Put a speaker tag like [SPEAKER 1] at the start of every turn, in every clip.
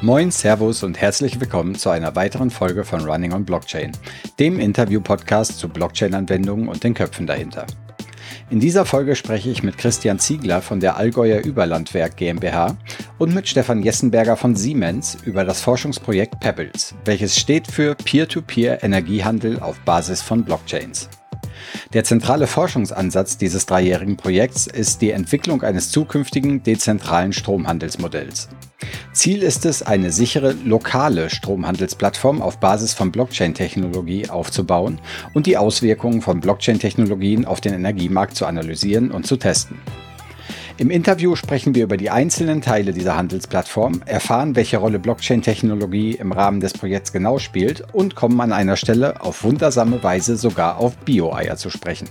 [SPEAKER 1] Moin, Servus und herzlich willkommen zu einer weiteren Folge von Running on Blockchain, dem Interview-Podcast zu Blockchain-Anwendungen und den Köpfen dahinter. In dieser Folge spreche ich mit Christian Ziegler von der Allgäuer Überlandwerk GmbH und mit Stefan Jessenberger von Siemens über das Forschungsprojekt Pebbles, welches steht für Peer-to-Peer-Energiehandel auf Basis von Blockchains. Der zentrale Forschungsansatz dieses dreijährigen Projekts ist die Entwicklung eines zukünftigen dezentralen Stromhandelsmodells. Ziel ist es, eine sichere lokale Stromhandelsplattform auf Basis von Blockchain-Technologie aufzubauen und die Auswirkungen von Blockchain-Technologien auf den Energiemarkt zu analysieren und zu testen. Im Interview sprechen wir über die einzelnen Teile dieser Handelsplattform, erfahren, welche Rolle Blockchain-Technologie im Rahmen des Projekts genau spielt und kommen an einer Stelle auf wundersame Weise sogar auf Bio-Eier zu sprechen.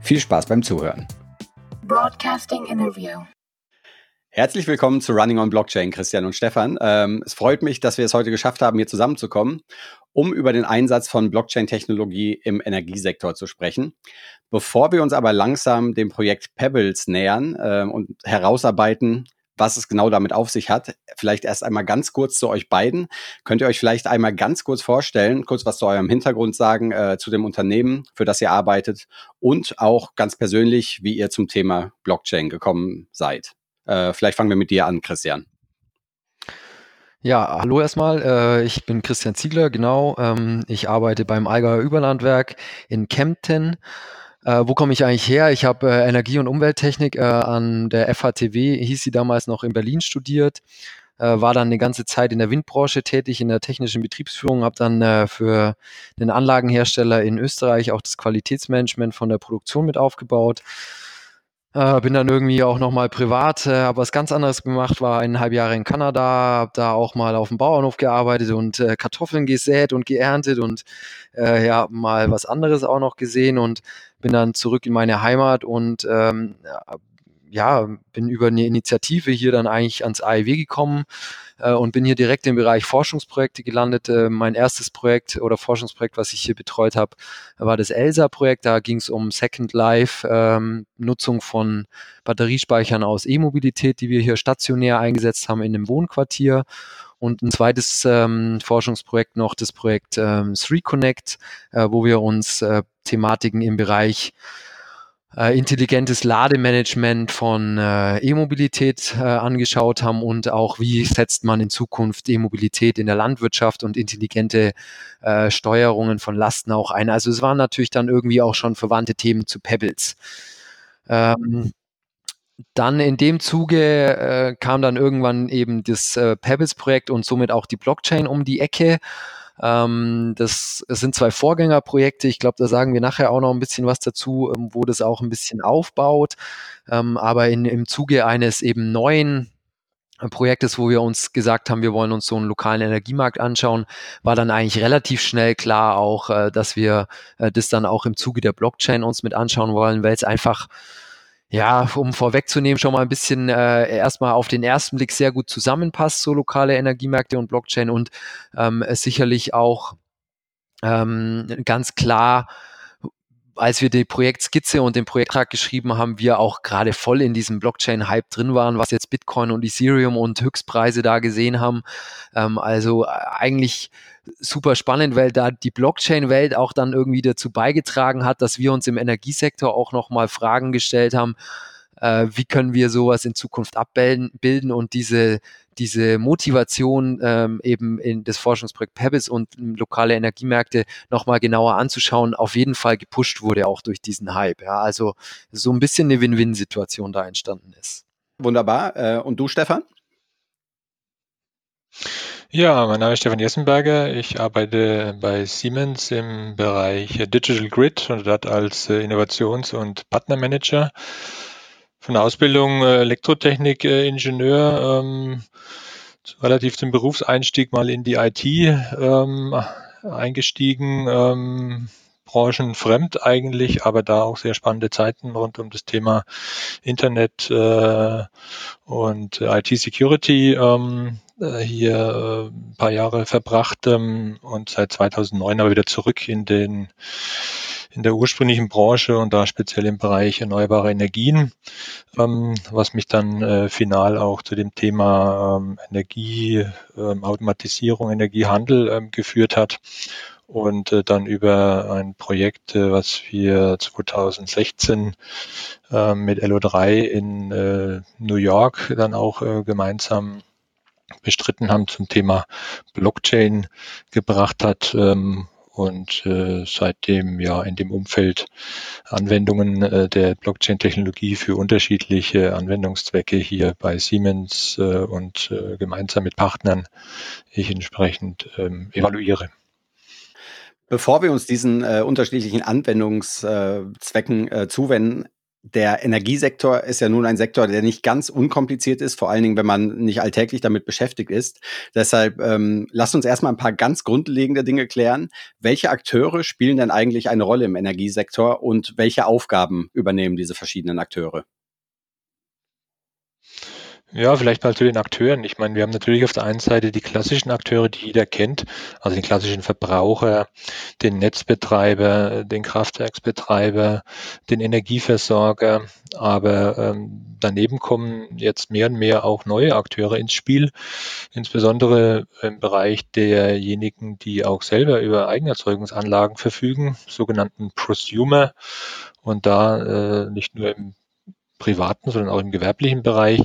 [SPEAKER 1] Viel Spaß beim Zuhören. Broadcasting Interview. Herzlich willkommen zu Running on Blockchain, Christian und Stefan. Ähm, es freut mich, dass wir es heute geschafft haben, hier zusammenzukommen, um über den Einsatz von Blockchain-Technologie im Energiesektor zu sprechen. Bevor wir uns aber langsam dem Projekt Pebbles nähern äh, und herausarbeiten, was es genau damit auf sich hat, vielleicht erst einmal ganz kurz zu euch beiden. Könnt ihr euch vielleicht einmal ganz kurz vorstellen, kurz was zu eurem Hintergrund sagen, äh, zu dem Unternehmen, für das ihr arbeitet und auch ganz persönlich, wie ihr zum Thema Blockchain gekommen seid? Äh, vielleicht fangen wir mit dir an, Christian.
[SPEAKER 2] Ja, hallo erstmal. Äh, ich bin Christian Ziegler, genau. Ähm, ich arbeite beim Allgäuer Überlandwerk in Kempten. Äh, wo komme ich eigentlich her? Ich habe äh, Energie- und Umwelttechnik äh, an der FHTW, hieß sie damals noch in Berlin studiert. Äh, war dann eine ganze Zeit in der Windbranche tätig, in der technischen Betriebsführung, habe dann äh, für den Anlagenhersteller in Österreich auch das Qualitätsmanagement von der Produktion mit aufgebaut. Äh, bin dann irgendwie auch nochmal privat, habe was ganz anderes gemacht, war eineinhalb Jahre in Kanada, habe da auch mal auf dem Bauernhof gearbeitet und Kartoffeln gesät und geerntet und ja, mal was anderes auch noch gesehen und bin dann zurück in meine Heimat und ähm, ja, bin über eine Initiative hier dann eigentlich ans AIW gekommen äh, und bin hier direkt im Bereich Forschungsprojekte gelandet. Äh, mein erstes Projekt oder Forschungsprojekt, was ich hier betreut habe, war das ELSA-Projekt. Da ging es um Second Life, ähm, Nutzung von Batteriespeichern aus E-Mobilität, die wir hier stationär eingesetzt haben in einem Wohnquartier. Und ein zweites ähm, Forschungsprojekt noch, das Projekt ähm, 3Connect, äh, wo wir uns äh, Thematiken im Bereich äh, intelligentes Lademanagement von äh, E-Mobilität äh, angeschaut haben und auch, wie setzt man in Zukunft E-Mobilität in der Landwirtschaft und intelligente äh, Steuerungen von Lasten auch ein. Also es waren natürlich dann irgendwie auch schon verwandte Themen zu Pebbles. Ähm, dann in dem Zuge äh, kam dann irgendwann eben das äh, Pebbles-Projekt und somit auch die Blockchain um die Ecke. Ähm, das, es sind zwei Vorgängerprojekte. Ich glaube, da sagen wir nachher auch noch ein bisschen was dazu, ähm, wo das auch ein bisschen aufbaut. Ähm, aber in, im Zuge eines eben neuen Projektes, wo wir uns gesagt haben, wir wollen uns so einen lokalen Energiemarkt anschauen, war dann eigentlich relativ schnell klar auch, äh, dass wir äh, das dann auch im Zuge der Blockchain uns mit anschauen wollen, weil es einfach ja, um vorwegzunehmen, schon mal ein bisschen äh, erstmal auf den ersten Blick sehr gut zusammenpasst, so lokale Energiemärkte und Blockchain und ähm, sicherlich auch ähm, ganz klar als wir die Projektskizze und den Projekttrag geschrieben haben, wir auch gerade voll in diesem Blockchain-Hype drin waren, was jetzt Bitcoin und Ethereum und Höchstpreise da gesehen haben. Ähm, also äh, eigentlich super spannend, weil da die Blockchain-Welt auch dann irgendwie dazu beigetragen hat, dass wir uns im Energiesektor auch nochmal Fragen gestellt haben, äh, wie können wir sowas in Zukunft abbilden und diese, diese Motivation ähm, eben in das Forschungsprojekt Pebbles und lokale Energiemärkte nochmal genauer anzuschauen, auf jeden Fall gepusht wurde, auch durch diesen Hype. Ja, also so ein bisschen eine Win-Win-Situation da entstanden ist.
[SPEAKER 1] Wunderbar. Äh, und du, Stefan?
[SPEAKER 3] Ja, mein Name ist Stefan Jessenberger. Ich arbeite bei Siemens im Bereich Digital Grid und dort als äh, Innovations- und Partnermanager. Von der Ausbildung äh, Elektrotechnik-Ingenieur ähm, relativ zum Berufseinstieg mal in die IT ähm, eingestiegen. Ähm, branchenfremd eigentlich, aber da auch sehr spannende Zeiten rund um das Thema Internet äh, und IT-Security ähm, äh, hier äh, ein paar Jahre verbracht ähm, und seit 2009 aber wieder zurück in den in der ursprünglichen Branche und da speziell im Bereich erneuerbare Energien, ähm, was mich dann äh, final auch zu dem Thema ähm, Energie, ähm, Automatisierung, Energiehandel ähm, geführt hat und äh, dann über ein Projekt, äh, was wir 2016 äh, mit LO3 in äh, New York dann auch äh, gemeinsam bestritten haben zum Thema Blockchain gebracht hat ähm, und äh, seitdem ja in dem Umfeld Anwendungen äh, der Blockchain-Technologie für unterschiedliche Anwendungszwecke hier bei Siemens äh, und äh, gemeinsam mit Partnern ich entsprechend ähm, evaluiere.
[SPEAKER 1] Bevor wir uns diesen äh, unterschiedlichen Anwendungszwecken äh, zuwenden, der Energiesektor ist ja nun ein Sektor, der nicht ganz unkompliziert ist, vor allen Dingen, wenn man nicht alltäglich damit beschäftigt ist. Deshalb ähm, lasst uns erstmal ein paar ganz grundlegende Dinge klären. Welche Akteure spielen denn eigentlich eine Rolle im Energiesektor und welche Aufgaben übernehmen diese verschiedenen Akteure?
[SPEAKER 3] Ja, vielleicht mal zu den Akteuren. Ich meine, wir haben natürlich auf der einen Seite die klassischen Akteure, die jeder kennt, also den klassischen Verbraucher, den Netzbetreiber, den Kraftwerksbetreiber, den Energieversorger. Aber ähm, daneben kommen jetzt mehr und mehr auch neue Akteure ins Spiel, insbesondere im Bereich derjenigen, die auch selber über Eigenerzeugungsanlagen verfügen, sogenannten Prosumer. Und da äh, nicht nur im privaten, sondern auch im gewerblichen Bereich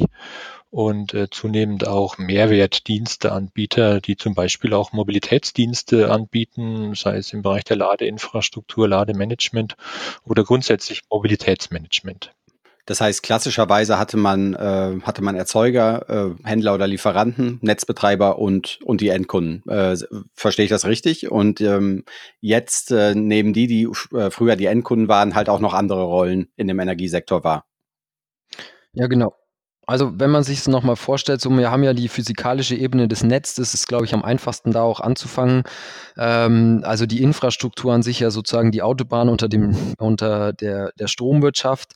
[SPEAKER 3] und äh, zunehmend auch Mehrwertdiensteanbieter, die zum Beispiel auch Mobilitätsdienste anbieten, sei es im Bereich der Ladeinfrastruktur, Lademanagement oder grundsätzlich Mobilitätsmanagement.
[SPEAKER 1] Das heißt, klassischerweise hatte man, äh, hatte man Erzeuger, äh, Händler oder Lieferanten, Netzbetreiber und, und die Endkunden. Äh, verstehe ich das richtig? Und ähm, jetzt äh, nehmen die, die äh, früher die Endkunden waren, halt auch noch andere Rollen in dem Energiesektor wahr.
[SPEAKER 2] Ja, genau. Also wenn man sich es nochmal vorstellt, so wir haben ja die physikalische Ebene des Netzes, das ist, glaube ich, am einfachsten da auch anzufangen. Ähm, also die Infrastruktur an sich ja sozusagen die Autobahn unter dem, unter der, der Stromwirtschaft.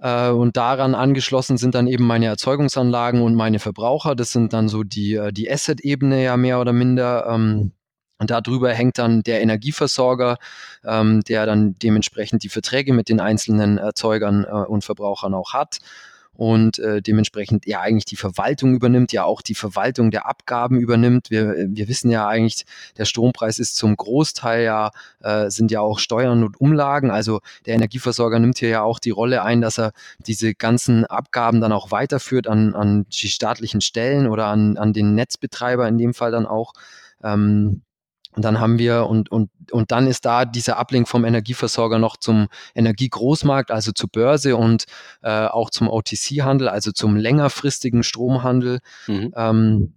[SPEAKER 2] Äh, und daran angeschlossen sind dann eben meine Erzeugungsanlagen und meine Verbraucher. Das sind dann so die, äh, die Asset-Ebene ja mehr oder minder. Ähm, und darüber hängt dann der Energieversorger, ähm, der dann dementsprechend die Verträge mit den einzelnen Erzeugern äh, und Verbrauchern auch hat und äh, dementsprechend ja eigentlich die Verwaltung übernimmt, ja auch die Verwaltung der Abgaben übernimmt. Wir, wir wissen ja eigentlich, der Strompreis ist zum Großteil ja, äh, sind ja auch Steuern und Umlagen. Also der Energieversorger nimmt hier ja auch die Rolle ein, dass er diese ganzen Abgaben dann auch weiterführt an, an die staatlichen Stellen oder an, an den Netzbetreiber in dem Fall dann auch. Ähm, und dann haben wir, und, und, und dann ist da dieser Ablink vom Energieversorger noch zum Energiegroßmarkt, also zur Börse und äh, auch zum OTC-Handel, also zum längerfristigen Stromhandel. Mhm. Ähm,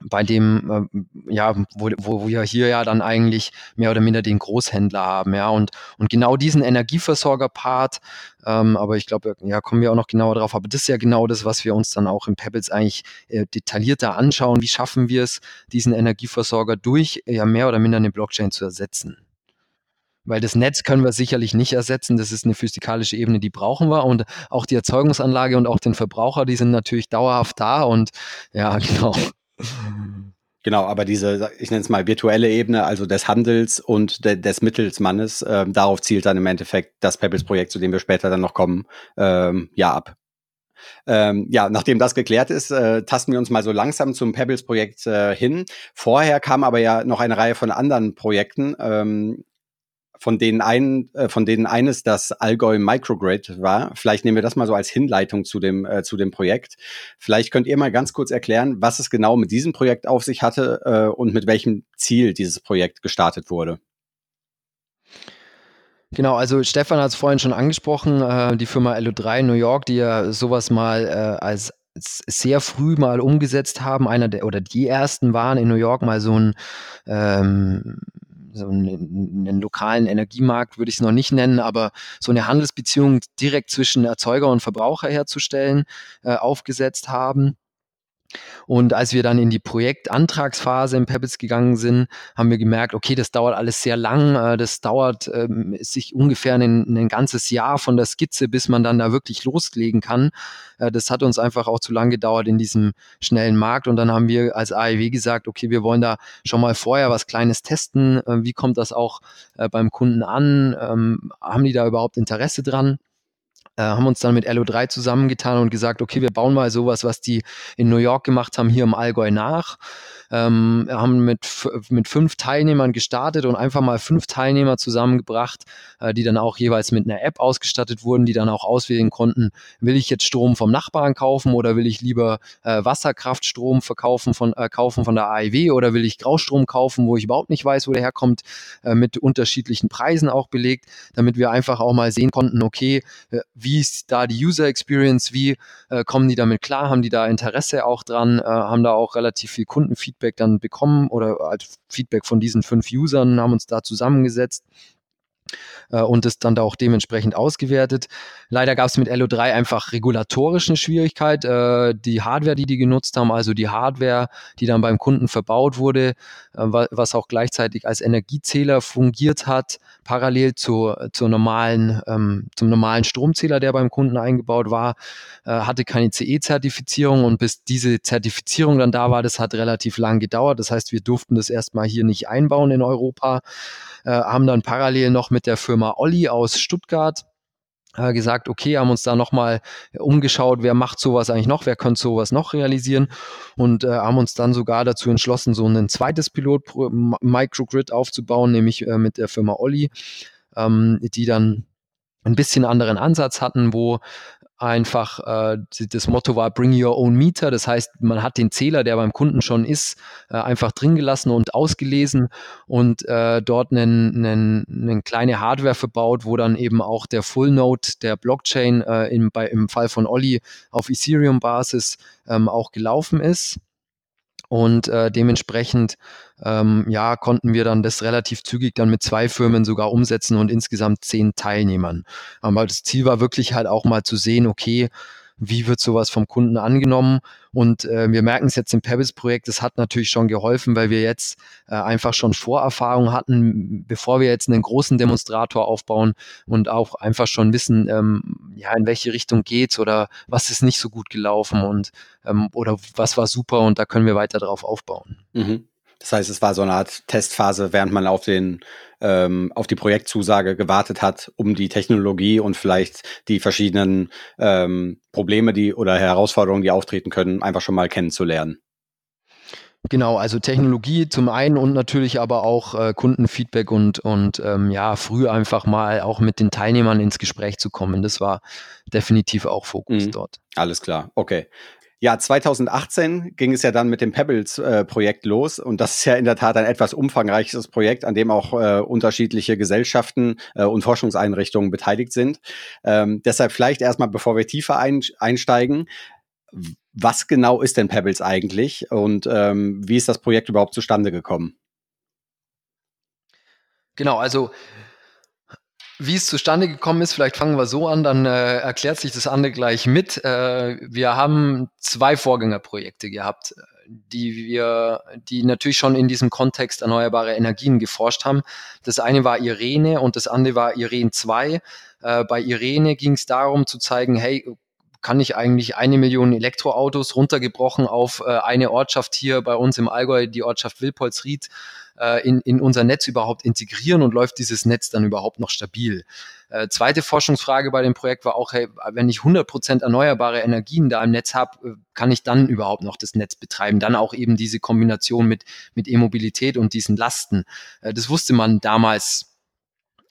[SPEAKER 2] bei dem, äh, ja, wo, wo wir hier ja dann eigentlich mehr oder minder den Großhändler haben, ja, und, und genau diesen Energieversorger-Part, ähm, aber ich glaube, ja, kommen wir auch noch genauer drauf, aber das ist ja genau das, was wir uns dann auch im Pebbles eigentlich äh, detaillierter anschauen, wie schaffen wir es, diesen Energieversorger durch ja mehr oder minder eine Blockchain zu ersetzen. Weil das Netz können wir sicherlich nicht ersetzen. Das ist eine physikalische Ebene, die brauchen wir. Und auch die Erzeugungsanlage und auch den Verbraucher, die sind natürlich dauerhaft da. Und ja, genau.
[SPEAKER 1] Genau, aber diese, ich nenne es mal virtuelle Ebene, also des Handels und de, des Mittelsmannes, ähm, darauf zielt dann im Endeffekt das Pebbles-Projekt, zu dem wir später dann noch kommen, ähm, ja ab. Ähm, ja, nachdem das geklärt ist, äh, tasten wir uns mal so langsam zum Pebbles-Projekt äh, hin. Vorher kam aber ja noch eine Reihe von anderen Projekten. Ähm, von denen, ein, äh, von denen eines das Allgäu Microgrid war. Vielleicht nehmen wir das mal so als Hinleitung zu dem, äh, zu dem Projekt. Vielleicht könnt ihr mal ganz kurz erklären, was es genau mit diesem Projekt auf sich hatte äh, und mit welchem Ziel dieses Projekt gestartet wurde.
[SPEAKER 2] Genau, also Stefan hat es vorhin schon angesprochen, äh, die Firma LO3 New York, die ja sowas mal äh, als sehr früh mal umgesetzt haben, einer der oder die ersten waren in New York mal so ein ähm, so einen, einen lokalen Energiemarkt würde ich es noch nicht nennen, aber so eine Handelsbeziehung direkt zwischen Erzeuger und Verbraucher herzustellen, äh, aufgesetzt haben. Und als wir dann in die Projektantragsphase im Pebbles gegangen sind, haben wir gemerkt, okay, das dauert alles sehr lang. Äh, das dauert ähm, sich ungefähr ein, ein, ganzes Jahr von der Skizze, bis man dann da wirklich loslegen kann. Äh, das hat uns einfach auch zu lang gedauert in diesem schnellen Markt. Und dann haben wir als AEW gesagt, okay, wir wollen da schon mal vorher was Kleines testen. Äh, wie kommt das auch beim Kunden an? Ähm, haben die da überhaupt Interesse dran? Äh, haben uns dann mit LO3 zusammengetan und gesagt, okay, wir bauen mal sowas, was die in New York gemacht haben, hier im Allgäu nach. Ähm, haben mit, mit fünf Teilnehmern gestartet und einfach mal fünf Teilnehmer zusammengebracht, äh, die dann auch jeweils mit einer App ausgestattet wurden, die dann auch auswählen konnten, will ich jetzt Strom vom Nachbarn kaufen oder will ich lieber äh, Wasserkraftstrom verkaufen von, äh, kaufen von der AIW oder will ich Graustrom kaufen, wo ich überhaupt nicht weiß, wo der herkommt, äh, mit unterschiedlichen Preisen auch belegt, damit wir einfach auch mal sehen konnten, okay, äh, wie ist da die User Experience, wie äh, kommen die damit klar, haben die da Interesse auch dran, haben da auch relativ viel Kundenfeedback dann bekommen oder als Feedback von diesen fünf Usern, haben uns da zusammengesetzt und es dann da auch dementsprechend ausgewertet. Leider gab es mit LO3 einfach regulatorische Schwierigkeit. Äh, die Hardware, die die genutzt haben, also die Hardware, die dann beim Kunden verbaut wurde, äh, was auch gleichzeitig als Energiezähler fungiert hat, parallel zu, zur normalen, ähm, zum normalen Stromzähler, der beim Kunden eingebaut war, äh, hatte keine CE-Zertifizierung und bis diese Zertifizierung dann da war, das hat relativ lang gedauert. Das heißt, wir durften das erstmal hier nicht einbauen in Europa, äh, haben dann parallel noch mit der Firma Olli aus Stuttgart äh, gesagt, okay, haben uns da nochmal umgeschaut, wer macht sowas eigentlich noch, wer könnte sowas noch realisieren und äh, haben uns dann sogar dazu entschlossen, so ein zweites Pilot-Microgrid aufzubauen, nämlich äh, mit der Firma Olli, ähm, die dann ein bisschen anderen Ansatz hatten, wo einfach äh, das Motto war Bring Your Own Meter. Das heißt, man hat den Zähler, der beim Kunden schon ist, äh, einfach drin gelassen und ausgelesen und äh, dort eine kleine Hardware verbaut, wo dann eben auch der Full Node der Blockchain äh, im, bei, im Fall von Olli auf Ethereum-Basis ähm, auch gelaufen ist. Und äh, dementsprechend ähm, ja, konnten wir dann das relativ zügig dann mit zwei Firmen sogar umsetzen und insgesamt zehn Teilnehmern. Aber das Ziel war wirklich halt auch mal zu sehen, okay, wie wird sowas vom Kunden angenommen. Und äh, wir merken es jetzt im Pebbles-Projekt, das hat natürlich schon geholfen, weil wir jetzt äh, einfach schon Vorerfahrung hatten, bevor wir jetzt einen großen Demonstrator aufbauen und auch einfach schon wissen, ähm, ja, in welche Richtung geht's oder was ist nicht so gut gelaufen und ähm, oder was war super und da können wir weiter drauf aufbauen.
[SPEAKER 1] Mhm. Das heißt, es war so eine Art Testphase, während man auf den ähm, auf die Projektzusage gewartet hat, um die Technologie und vielleicht die verschiedenen ähm, Probleme, die oder Herausforderungen, die auftreten können, einfach schon mal kennenzulernen.
[SPEAKER 2] Genau, also Technologie zum einen und natürlich aber auch äh, Kundenfeedback und, und ähm, ja, früh einfach mal auch mit den Teilnehmern ins Gespräch zu kommen. Das war definitiv auch Fokus mhm. dort.
[SPEAKER 1] Alles klar, okay. Ja, 2018 ging es ja dann mit dem Pebbles-Projekt äh, los und das ist ja in der Tat ein etwas umfangreiches Projekt, an dem auch äh, unterschiedliche Gesellschaften äh, und Forschungseinrichtungen beteiligt sind. Ähm, deshalb vielleicht erstmal, bevor wir tiefer ein, einsteigen, was genau ist denn Pebbles eigentlich und ähm, wie ist das Projekt überhaupt zustande gekommen?
[SPEAKER 2] Genau, also wie es zustande gekommen ist, vielleicht fangen wir so an, dann äh, erklärt sich das andere gleich mit. Äh, wir haben zwei Vorgängerprojekte gehabt, die wir, die natürlich schon in diesem Kontext erneuerbare Energien geforscht haben. Das eine war Irene und das andere war Irene 2. Äh, bei Irene ging es darum zu zeigen, hey, kann ich eigentlich eine Million Elektroautos runtergebrochen auf äh, eine Ortschaft hier bei uns im Allgäu, die Ortschaft Wilpolsried, äh, in, in unser Netz überhaupt integrieren und läuft dieses Netz dann überhaupt noch stabil? Äh, zweite Forschungsfrage bei dem Projekt war auch, hey, wenn ich 100 Prozent erneuerbare Energien da im Netz habe, äh, kann ich dann überhaupt noch das Netz betreiben? Dann auch eben diese Kombination mit, mit E-Mobilität und diesen Lasten. Äh, das wusste man damals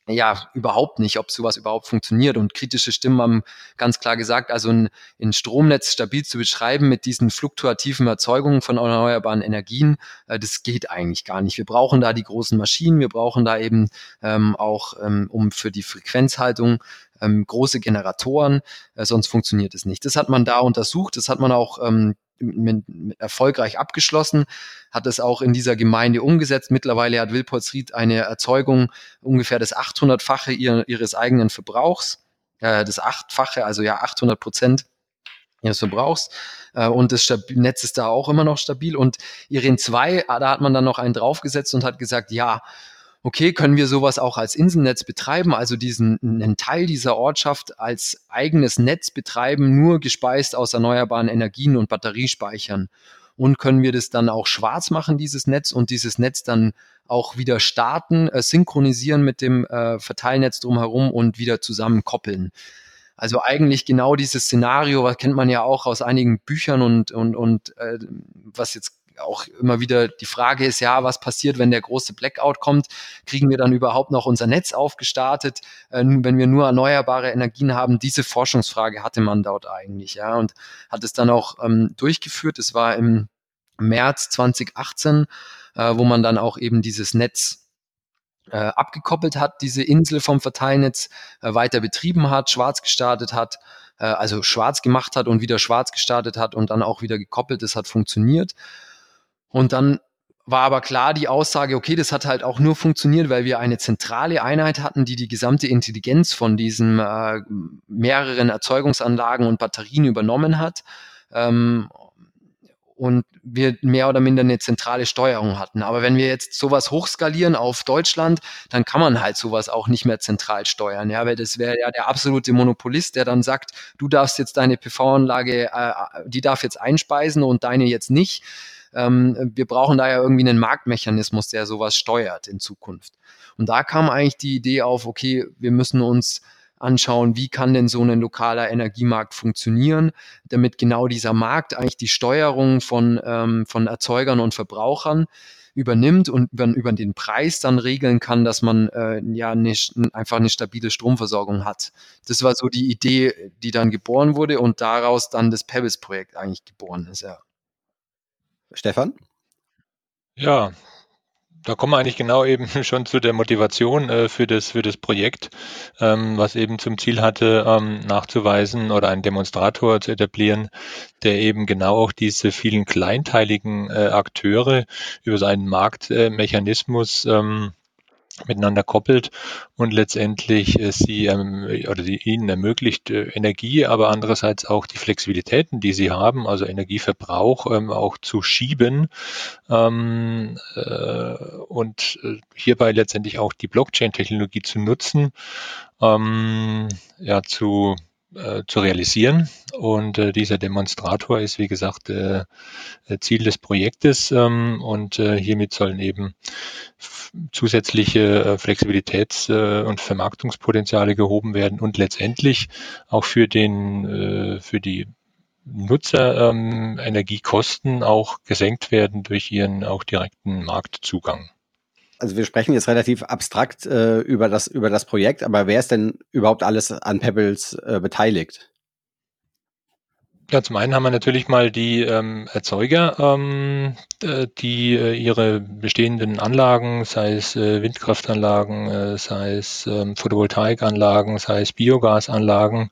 [SPEAKER 2] ja, überhaupt nicht, ob sowas überhaupt funktioniert. Und kritische Stimmen haben ganz klar gesagt, also ein, ein Stromnetz stabil zu beschreiben mit diesen fluktuativen Erzeugungen von erneuerbaren Energien, äh, das geht eigentlich gar nicht. Wir brauchen da die großen Maschinen, wir brauchen da eben ähm, auch, ähm, um für die Frequenzhaltung ähm, große Generatoren, äh, sonst funktioniert es nicht. Das hat man da untersucht, das hat man auch ähm, mit, mit erfolgreich abgeschlossen, hat es auch in dieser Gemeinde umgesetzt. Mittlerweile hat Wilpolsried eine Erzeugung ungefähr das 800-fache ihr, ihres eigenen Verbrauchs, äh, das achtfache, also ja 800 Prozent du brauchst. Äh, und das Netz ist da auch immer noch stabil. Und Iren 2, da hat man dann noch einen draufgesetzt und hat gesagt, ja, okay, können wir sowas auch als Inselnetz betreiben, also diesen einen Teil dieser Ortschaft als eigenes Netz betreiben, nur gespeist aus erneuerbaren Energien und Batteriespeichern. Und können wir das dann auch schwarz machen, dieses Netz, und dieses Netz dann auch wieder starten, äh, synchronisieren mit dem äh, Verteilnetz drumherum und wieder zusammenkoppeln. Also eigentlich genau dieses Szenario, was kennt man ja auch aus einigen Büchern und, und, und äh, was jetzt auch immer wieder die Frage ist, ja, was passiert, wenn der große Blackout kommt? Kriegen wir dann überhaupt noch unser Netz aufgestartet, äh, wenn wir nur erneuerbare Energien haben? Diese Forschungsfrage hatte man dort eigentlich, ja, und hat es dann auch ähm, durchgeführt. Es war im März 2018, äh, wo man dann auch eben dieses Netz äh, abgekoppelt hat, diese Insel vom Verteilnetz äh, weiter betrieben hat, schwarz gestartet hat, äh, also schwarz gemacht hat und wieder schwarz gestartet hat und dann auch wieder gekoppelt. Das hat funktioniert. Und dann war aber klar die Aussage, okay, das hat halt auch nur funktioniert, weil wir eine zentrale Einheit hatten, die die gesamte Intelligenz von diesen äh, mehreren Erzeugungsanlagen und Batterien übernommen hat. Ähm, und wir mehr oder minder eine zentrale Steuerung hatten. Aber wenn wir jetzt sowas hochskalieren auf Deutschland, dann kann man halt sowas auch nicht mehr zentral steuern, ja, weil das wäre ja der absolute Monopolist, der dann sagt, du darfst jetzt deine PV-Anlage, äh, die darf jetzt einspeisen und deine jetzt nicht. Ähm, wir brauchen da ja irgendwie einen Marktmechanismus, der sowas steuert in Zukunft. Und da kam eigentlich die Idee auf, okay, wir müssen uns anschauen, wie kann denn so ein lokaler Energiemarkt funktionieren, damit genau dieser Markt eigentlich die Steuerung von, ähm, von Erzeugern und Verbrauchern übernimmt und über, über den Preis dann regeln kann, dass man äh, ja nicht, einfach eine stabile Stromversorgung hat. Das war so die Idee, die dann geboren wurde und daraus dann das Pebbles-Projekt eigentlich geboren ist, ja.
[SPEAKER 1] Stefan?
[SPEAKER 3] Ja, da kommen wir eigentlich genau eben schon zu der Motivation äh, für, das, für das Projekt, ähm, was eben zum Ziel hatte, ähm, nachzuweisen oder einen Demonstrator zu etablieren, der eben genau auch diese vielen kleinteiligen äh, Akteure über seinen Marktmechanismus ähm, miteinander koppelt und letztendlich äh, sie ähm, oder sie ihnen ermöglicht äh, Energie, aber andererseits auch die Flexibilitäten, die sie haben, also Energieverbrauch ähm, auch zu schieben. Ähm, äh, und äh, hierbei letztendlich auch die Blockchain-Technologie zu nutzen, ähm, ja zu äh, zu realisieren. Und äh, dieser Demonstrator ist, wie gesagt, äh, Ziel des Projektes. Ähm, und äh, hiermit sollen eben zusätzliche äh, Flexibilitäts- äh, und Vermarktungspotenziale gehoben werden und letztendlich auch für den, äh, für die Nutzer ähm, Energiekosten auch gesenkt werden durch ihren auch direkten Marktzugang
[SPEAKER 1] also wir sprechen jetzt relativ abstrakt äh, über, das, über das Projekt, aber wer ist denn überhaupt alles an Pebbles äh, beteiligt?
[SPEAKER 3] Ja, zum einen haben wir natürlich mal die ähm, Erzeuger, ähm, die äh, ihre bestehenden Anlagen, sei es äh, Windkraftanlagen, äh, sei es ähm, Photovoltaikanlagen, sei es Biogasanlagen,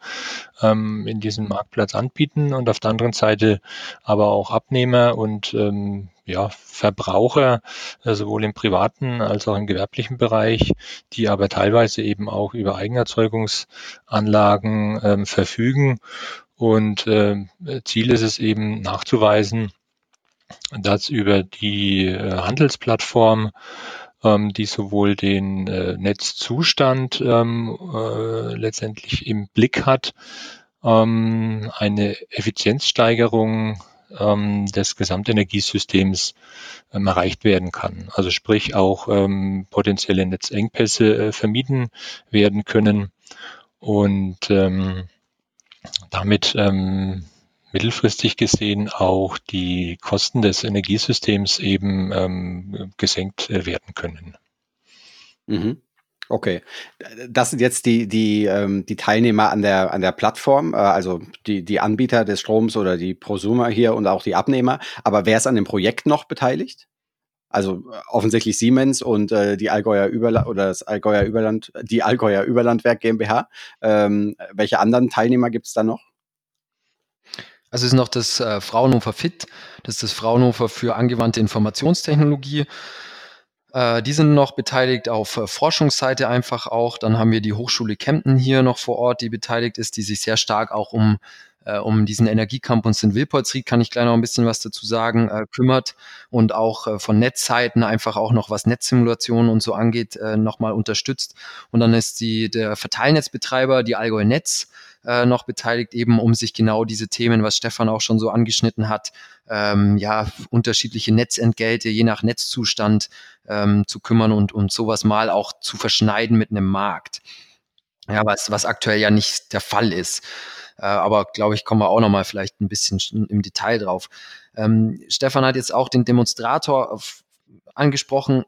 [SPEAKER 3] ähm, in diesem Marktplatz anbieten und auf der anderen Seite aber auch Abnehmer und ähm, ja, Verbraucher, äh, sowohl im privaten als auch im gewerblichen Bereich, die aber teilweise eben auch über Eigenerzeugungsanlagen ähm, verfügen. Und äh, Ziel ist es eben nachzuweisen, dass über die äh, Handelsplattform ähm, die sowohl den äh, Netzzustand ähm, äh, letztendlich im Blick hat, ähm, eine Effizienzsteigerung ähm, des Gesamtenergiesystems ähm, erreicht werden kann. Also sprich auch ähm, potenzielle Netzengpässe äh, vermieden werden können und ähm, damit ähm, mittelfristig gesehen auch die Kosten des Energiesystems eben ähm, gesenkt äh, werden können.
[SPEAKER 1] Mhm. Okay. Das sind jetzt die, die, ähm, die Teilnehmer an der, an der Plattform, äh, also die, die Anbieter des Stroms oder die Prosumer hier und auch die Abnehmer. Aber wer ist an dem Projekt noch beteiligt? Also äh, offensichtlich Siemens und äh, die Allgäuer Überland oder das Allgäuer Überland, die Allgäuer Überlandwerk GmbH. Ähm, welche anderen Teilnehmer gibt es da noch?
[SPEAKER 2] Also es ist noch das äh, Fraunhofer FIT, das ist das Fraunhofer für angewandte Informationstechnologie. Äh, die sind noch beteiligt auf äh, Forschungsseite einfach auch. Dann haben wir die Hochschule Kempten hier noch vor Ort, die beteiligt ist, die sich sehr stark auch um äh, um diesen Energiecampus in Wilpolsried, kann ich gleich noch ein bisschen was dazu sagen, äh, kümmert und auch äh, von Netzzeiten einfach auch noch was Netzsimulationen und so angeht, äh, nochmal unterstützt. Und dann ist die, der Verteilnetzbetreiber, die Allgäu Netz, äh, noch beteiligt, eben um sich genau diese Themen, was Stefan auch schon so angeschnitten hat, ähm, ja, unterschiedliche Netzentgelte je nach Netzzustand ähm, zu kümmern und, und sowas mal auch zu verschneiden mit einem Markt. Ja, was, was aktuell ja nicht der Fall ist. Äh, aber glaube ich, kommen wir auch noch mal vielleicht ein bisschen im Detail drauf. Ähm, Stefan hat jetzt auch den Demonstrator angesprochen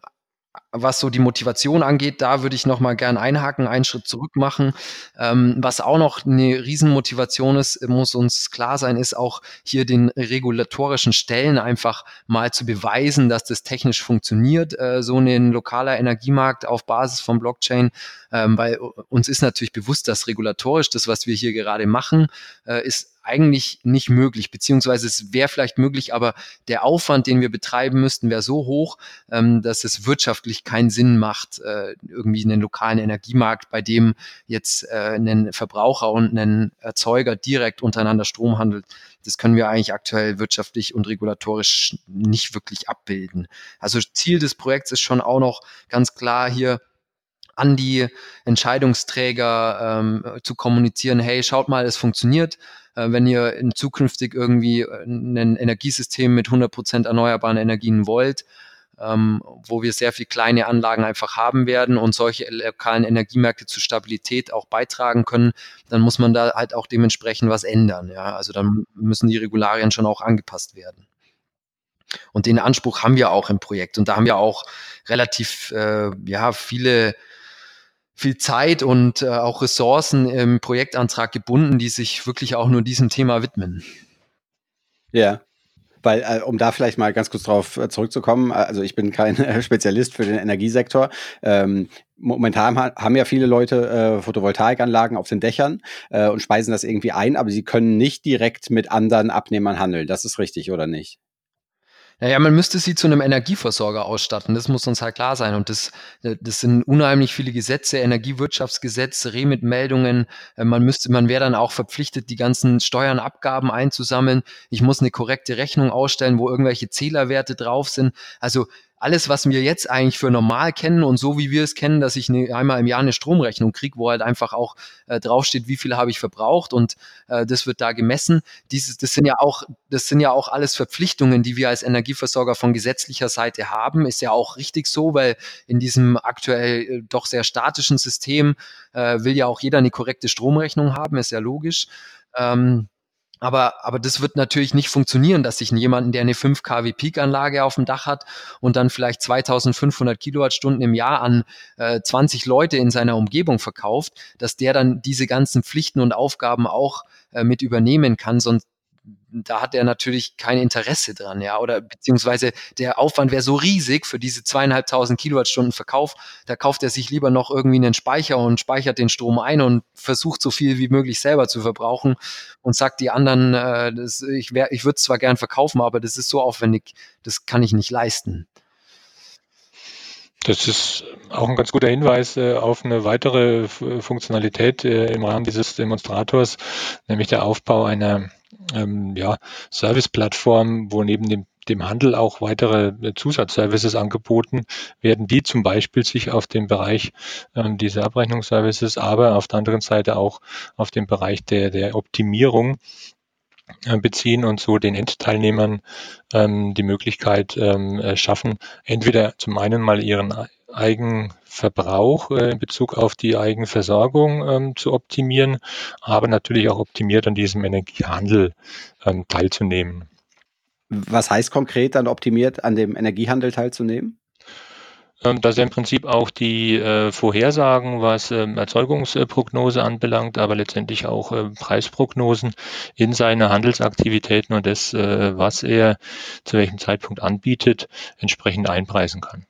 [SPEAKER 2] was so die Motivation angeht, da würde ich noch mal gern einhaken, einen Schritt zurück machen. Ähm, was auch noch eine Riesenmotivation ist, muss uns klar sein, ist auch hier den regulatorischen Stellen einfach mal zu beweisen, dass das technisch funktioniert, äh, so ein lokaler Energiemarkt auf Basis von Blockchain, ähm, weil uns ist natürlich bewusst, dass regulatorisch das, was wir hier gerade machen, äh, ist eigentlich nicht möglich, beziehungsweise es wäre vielleicht möglich, aber der Aufwand, den wir betreiben müssten, wäre so hoch, ähm, dass es wirtschaftlich keinen Sinn macht, äh, irgendwie einen lokalen Energiemarkt, bei dem jetzt äh, ein Verbraucher und ein Erzeuger direkt untereinander Strom handelt. Das können wir eigentlich aktuell wirtschaftlich und regulatorisch nicht wirklich abbilden. Also Ziel des Projekts ist schon auch noch ganz klar hier, an die Entscheidungsträger ähm, zu kommunizieren, hey, schaut mal, es funktioniert. Äh, wenn ihr in zukünftig irgendwie äh, ein Energiesystem mit 100 Prozent erneuerbaren Energien wollt, ähm, wo wir sehr viel kleine Anlagen einfach haben werden und solche lokalen Energiemärkte zur Stabilität auch beitragen können, dann muss man da halt auch dementsprechend was ändern. Ja? Also dann müssen die Regularien schon auch angepasst werden. Und den Anspruch haben wir auch im Projekt. Und da haben wir auch relativ äh, ja, viele viel Zeit und äh, auch Ressourcen im Projektantrag gebunden, die sich wirklich auch nur diesem Thema widmen.
[SPEAKER 1] Ja. Weil, äh, um da vielleicht mal ganz kurz drauf äh, zurückzukommen, äh, also ich bin kein Spezialist für den Energiesektor. Ähm, momentan ha haben ja viele Leute äh, Photovoltaikanlagen auf den Dächern und speisen das irgendwie ein, aber sie können nicht direkt mit anderen Abnehmern handeln. Das ist richtig, oder nicht?
[SPEAKER 2] Naja, man müsste sie zu einem Energieversorger ausstatten. Das muss uns halt klar sein. Und das, äh, das sind unheimlich viele Gesetze, Energiewirtschaftsgesetz, Remit-Meldungen. Äh, man müsste, man wäre dann auch verpflichtet, die ganzen Steuern, Abgaben einzusammeln. Ich muss eine korrekte Rechnung ausstellen, wo irgendwelche Zählerwerte drauf sind. Also alles, was wir jetzt eigentlich für normal kennen und so wie wir es kennen, dass ich ne, einmal im Jahr eine Stromrechnung kriege, wo halt einfach auch äh, draufsteht, wie viel habe ich verbraucht und äh, das wird da gemessen. Dieses, das sind ja auch, das sind ja auch alles Verpflichtungen, die wir als Energieversorger von gesetzlicher Seite haben. Ist ja auch richtig so, weil in diesem aktuell äh, doch sehr statischen System äh, will ja auch jeder eine korrekte Stromrechnung haben, ist ja logisch. Ähm, aber, aber das wird natürlich nicht funktionieren, dass sich jemanden, der eine 5 kW Peak-Anlage auf dem Dach hat und dann vielleicht 2500 Kilowattstunden im Jahr an äh, 20 Leute in seiner Umgebung verkauft, dass der dann diese ganzen Pflichten und Aufgaben auch äh, mit übernehmen kann. Sonst, da hat er natürlich kein Interesse dran, ja, oder beziehungsweise der Aufwand wäre so riesig für diese zweieinhalbtausend Kilowattstunden Verkauf, da kauft er sich lieber noch irgendwie einen Speicher und speichert den Strom ein und versucht so viel wie möglich selber zu verbrauchen und sagt die anderen, äh, das, ich, wär, ich würde es zwar gern verkaufen, aber das ist so aufwendig, das kann ich nicht leisten.
[SPEAKER 3] Das ist auch ein ganz guter Hinweis äh, auf eine weitere Funktionalität äh, im Rahmen dieses Demonstrators, nämlich der Aufbau einer ähm, ja, Service-Plattform, wo neben dem dem Handel auch weitere äh, Zusatzservices angeboten werden, die zum Beispiel sich auf den Bereich ähm, dieser Abrechnungsservices, aber auf der anderen Seite auch auf den Bereich der, der Optimierung äh, beziehen und so den Endteilnehmern ähm, die Möglichkeit ähm, äh, schaffen, entweder zum einen mal ihren Eigenverbrauch äh, in Bezug auf die Eigenversorgung ähm, zu optimieren, aber natürlich auch optimiert an diesem Energiehandel ähm, teilzunehmen.
[SPEAKER 1] Was heißt konkret dann optimiert an dem Energiehandel teilzunehmen?
[SPEAKER 3] Ähm, dass er im Prinzip auch die äh, Vorhersagen, was ähm, Erzeugungsprognose anbelangt, aber letztendlich auch äh, Preisprognosen in seine Handelsaktivitäten und das, äh, was er zu welchem Zeitpunkt anbietet, entsprechend einpreisen kann.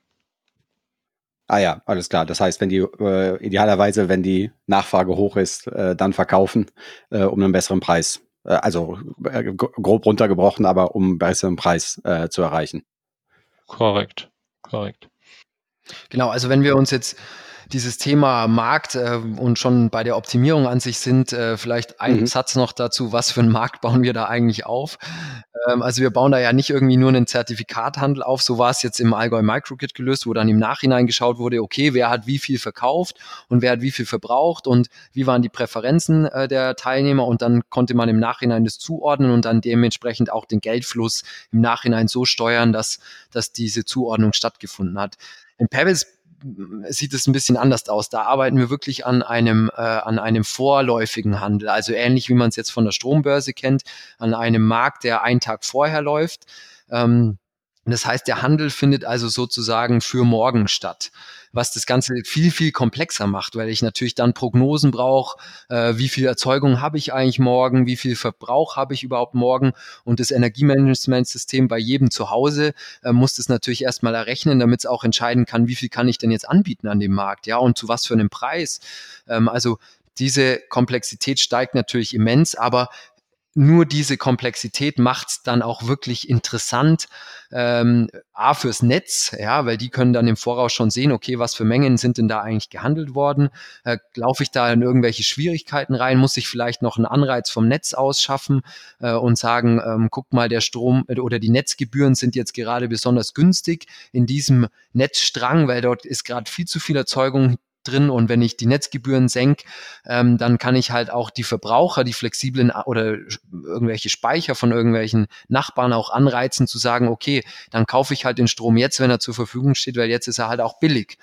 [SPEAKER 1] Ah ja, alles klar. Das heißt, wenn die äh, idealerweise, wenn die Nachfrage hoch ist, äh, dann verkaufen äh, um einen besseren Preis. Äh, also äh, grob runtergebrochen, aber um einen besseren Preis äh, zu erreichen.
[SPEAKER 3] Korrekt, korrekt.
[SPEAKER 2] Genau, also wenn wir uns jetzt dieses Thema Markt äh, und schon bei der Optimierung an sich sind, äh, vielleicht ein mhm. Satz noch dazu, was für einen Markt bauen wir da eigentlich auf? Ähm, also wir bauen da ja nicht irgendwie nur einen Zertifikathandel auf, so war es jetzt im Allgäu Microgrid gelöst, wo dann im Nachhinein geschaut wurde, okay, wer hat wie viel verkauft und wer hat wie viel verbraucht und wie waren die Präferenzen äh, der Teilnehmer und dann konnte man im Nachhinein das zuordnen und dann dementsprechend auch den Geldfluss im Nachhinein so steuern, dass, dass diese Zuordnung stattgefunden hat. In Pebbles sieht es ein bisschen anders aus. Da arbeiten wir wirklich an einem, äh, an einem vorläufigen Handel, also ähnlich wie man es jetzt von der Strombörse kennt, an einem Markt, der einen Tag vorher läuft. Ähm, das heißt, der Handel findet also sozusagen für morgen statt, was das Ganze viel, viel komplexer macht, weil ich natürlich dann Prognosen brauche, äh, wie viel Erzeugung habe ich eigentlich morgen, wie viel Verbrauch habe ich überhaupt morgen und das Energiemanagementsystem bei jedem zu Hause äh, muss das natürlich erstmal errechnen, damit es auch entscheiden kann, wie viel kann ich denn jetzt anbieten an dem Markt, ja, und zu was für einem Preis. Ähm, also diese Komplexität steigt natürlich immens, aber nur diese Komplexität macht es dann auch wirklich interessant, ähm, A fürs Netz, ja, weil die können dann im Voraus schon sehen, okay, was für Mengen sind denn da eigentlich gehandelt worden? Äh, Laufe ich da in irgendwelche Schwierigkeiten rein? Muss ich vielleicht noch einen Anreiz vom Netz ausschaffen äh, und sagen, ähm, guck mal, der Strom äh, oder die Netzgebühren sind jetzt gerade besonders günstig in diesem Netzstrang, weil dort ist gerade viel zu viel Erzeugung drin und wenn ich die Netzgebühren senke, ähm, dann kann ich halt auch die Verbraucher, die flexiblen oder irgendwelche Speicher von irgendwelchen Nachbarn auch anreizen zu sagen, okay, dann kaufe ich halt den Strom jetzt, wenn er zur Verfügung steht, weil jetzt ist er halt auch billig.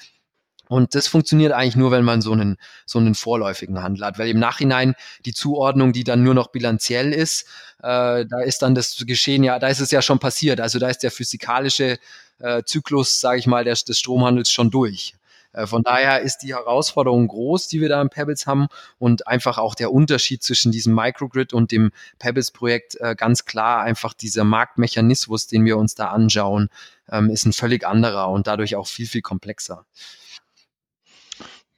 [SPEAKER 2] Und das funktioniert eigentlich nur, wenn man so einen, so einen vorläufigen Handel hat, weil im Nachhinein die Zuordnung, die dann nur noch bilanziell ist, äh, da ist dann das Geschehen ja, da ist es ja schon passiert. Also da ist der physikalische äh, Zyklus, sage ich mal, des, des Stromhandels schon durch. Äh, von daher ist die Herausforderung groß, die wir da im Pebbles haben und einfach auch der Unterschied zwischen diesem Microgrid und dem Pebbles-Projekt äh, ganz klar einfach dieser Marktmechanismus, den wir uns da anschauen, ähm, ist ein völlig anderer und dadurch auch viel, viel komplexer.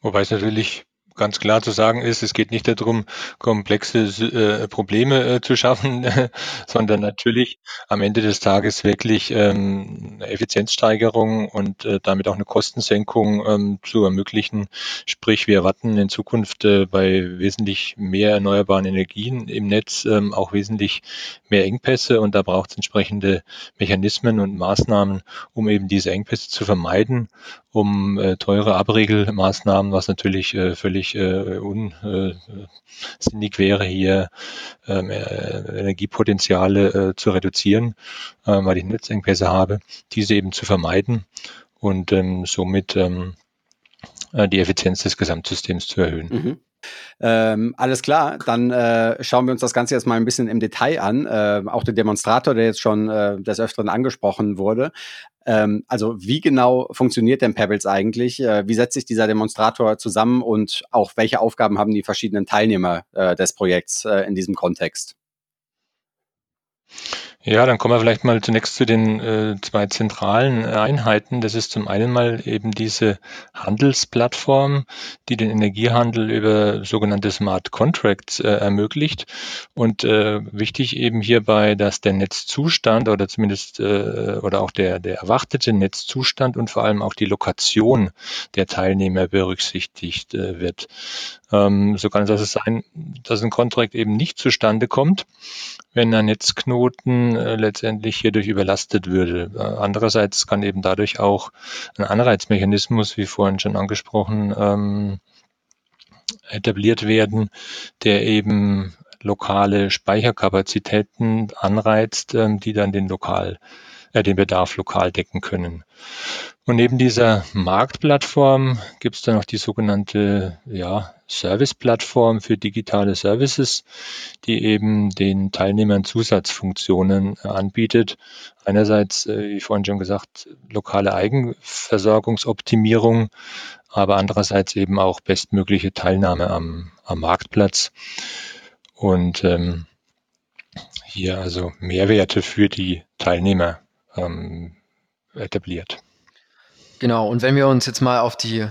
[SPEAKER 3] Wobei es natürlich ganz klar zu sagen ist, es geht nicht darum, komplexe äh, Probleme äh, zu schaffen, sondern natürlich am Ende des Tages wirklich ähm, Effizienzsteigerung und äh, damit auch eine Kostensenkung ähm, zu ermöglichen. Sprich, wir erwarten in Zukunft äh, bei wesentlich mehr erneuerbaren Energien im Netz ähm, auch wesentlich mehr Engpässe und da braucht es entsprechende Mechanismen und Maßnahmen, um eben diese Engpässe zu vermeiden um äh, teure Abregelmaßnahmen, was natürlich äh, völlig äh, unsinnig wäre, hier ähm, äh, Energiepotenziale äh, zu reduzieren, äh, weil ich Netzengpässe habe, diese eben zu vermeiden und ähm, somit ähm, äh, die Effizienz des Gesamtsystems zu erhöhen.
[SPEAKER 1] Mhm. Ähm, alles klar, dann äh, schauen wir uns das Ganze jetzt mal ein bisschen im Detail an. Äh, auch der Demonstrator, der jetzt schon äh, des Öfteren angesprochen wurde. Ähm, also wie genau funktioniert denn Pebbles eigentlich? Äh, wie setzt sich dieser Demonstrator zusammen und auch welche Aufgaben haben die verschiedenen Teilnehmer äh, des Projekts äh, in diesem Kontext?
[SPEAKER 3] Ja, dann kommen wir vielleicht mal zunächst zu den äh, zwei zentralen Einheiten. Das ist zum einen mal eben diese Handelsplattform, die den Energiehandel über sogenannte Smart Contracts äh, ermöglicht. Und äh, wichtig eben hierbei, dass der Netzzustand oder zumindest äh, oder auch der, der erwartete Netzzustand und vor allem auch die Lokation der Teilnehmer berücksichtigt äh, wird. Ähm, so kann es also sein, dass ein Contract eben nicht zustande kommt, wenn ein Netzknoten äh, letztendlich hierdurch überlastet würde. Äh, andererseits kann eben dadurch auch ein Anreizmechanismus, wie vorhin schon angesprochen, ähm, etabliert werden, der eben lokale Speicherkapazitäten anreizt, ähm, die dann den lokal den Bedarf lokal decken können. Und neben dieser Marktplattform gibt es dann noch die sogenannte ja, Service-Plattform für digitale Services, die eben den Teilnehmern Zusatzfunktionen äh, anbietet. Einerseits, äh, wie vorhin schon gesagt, lokale Eigenversorgungsoptimierung, aber andererseits eben auch bestmögliche Teilnahme am, am Marktplatz. Und ähm, hier also Mehrwerte für die Teilnehmer ähm, etabliert.
[SPEAKER 2] Genau, und wenn wir uns jetzt mal auf die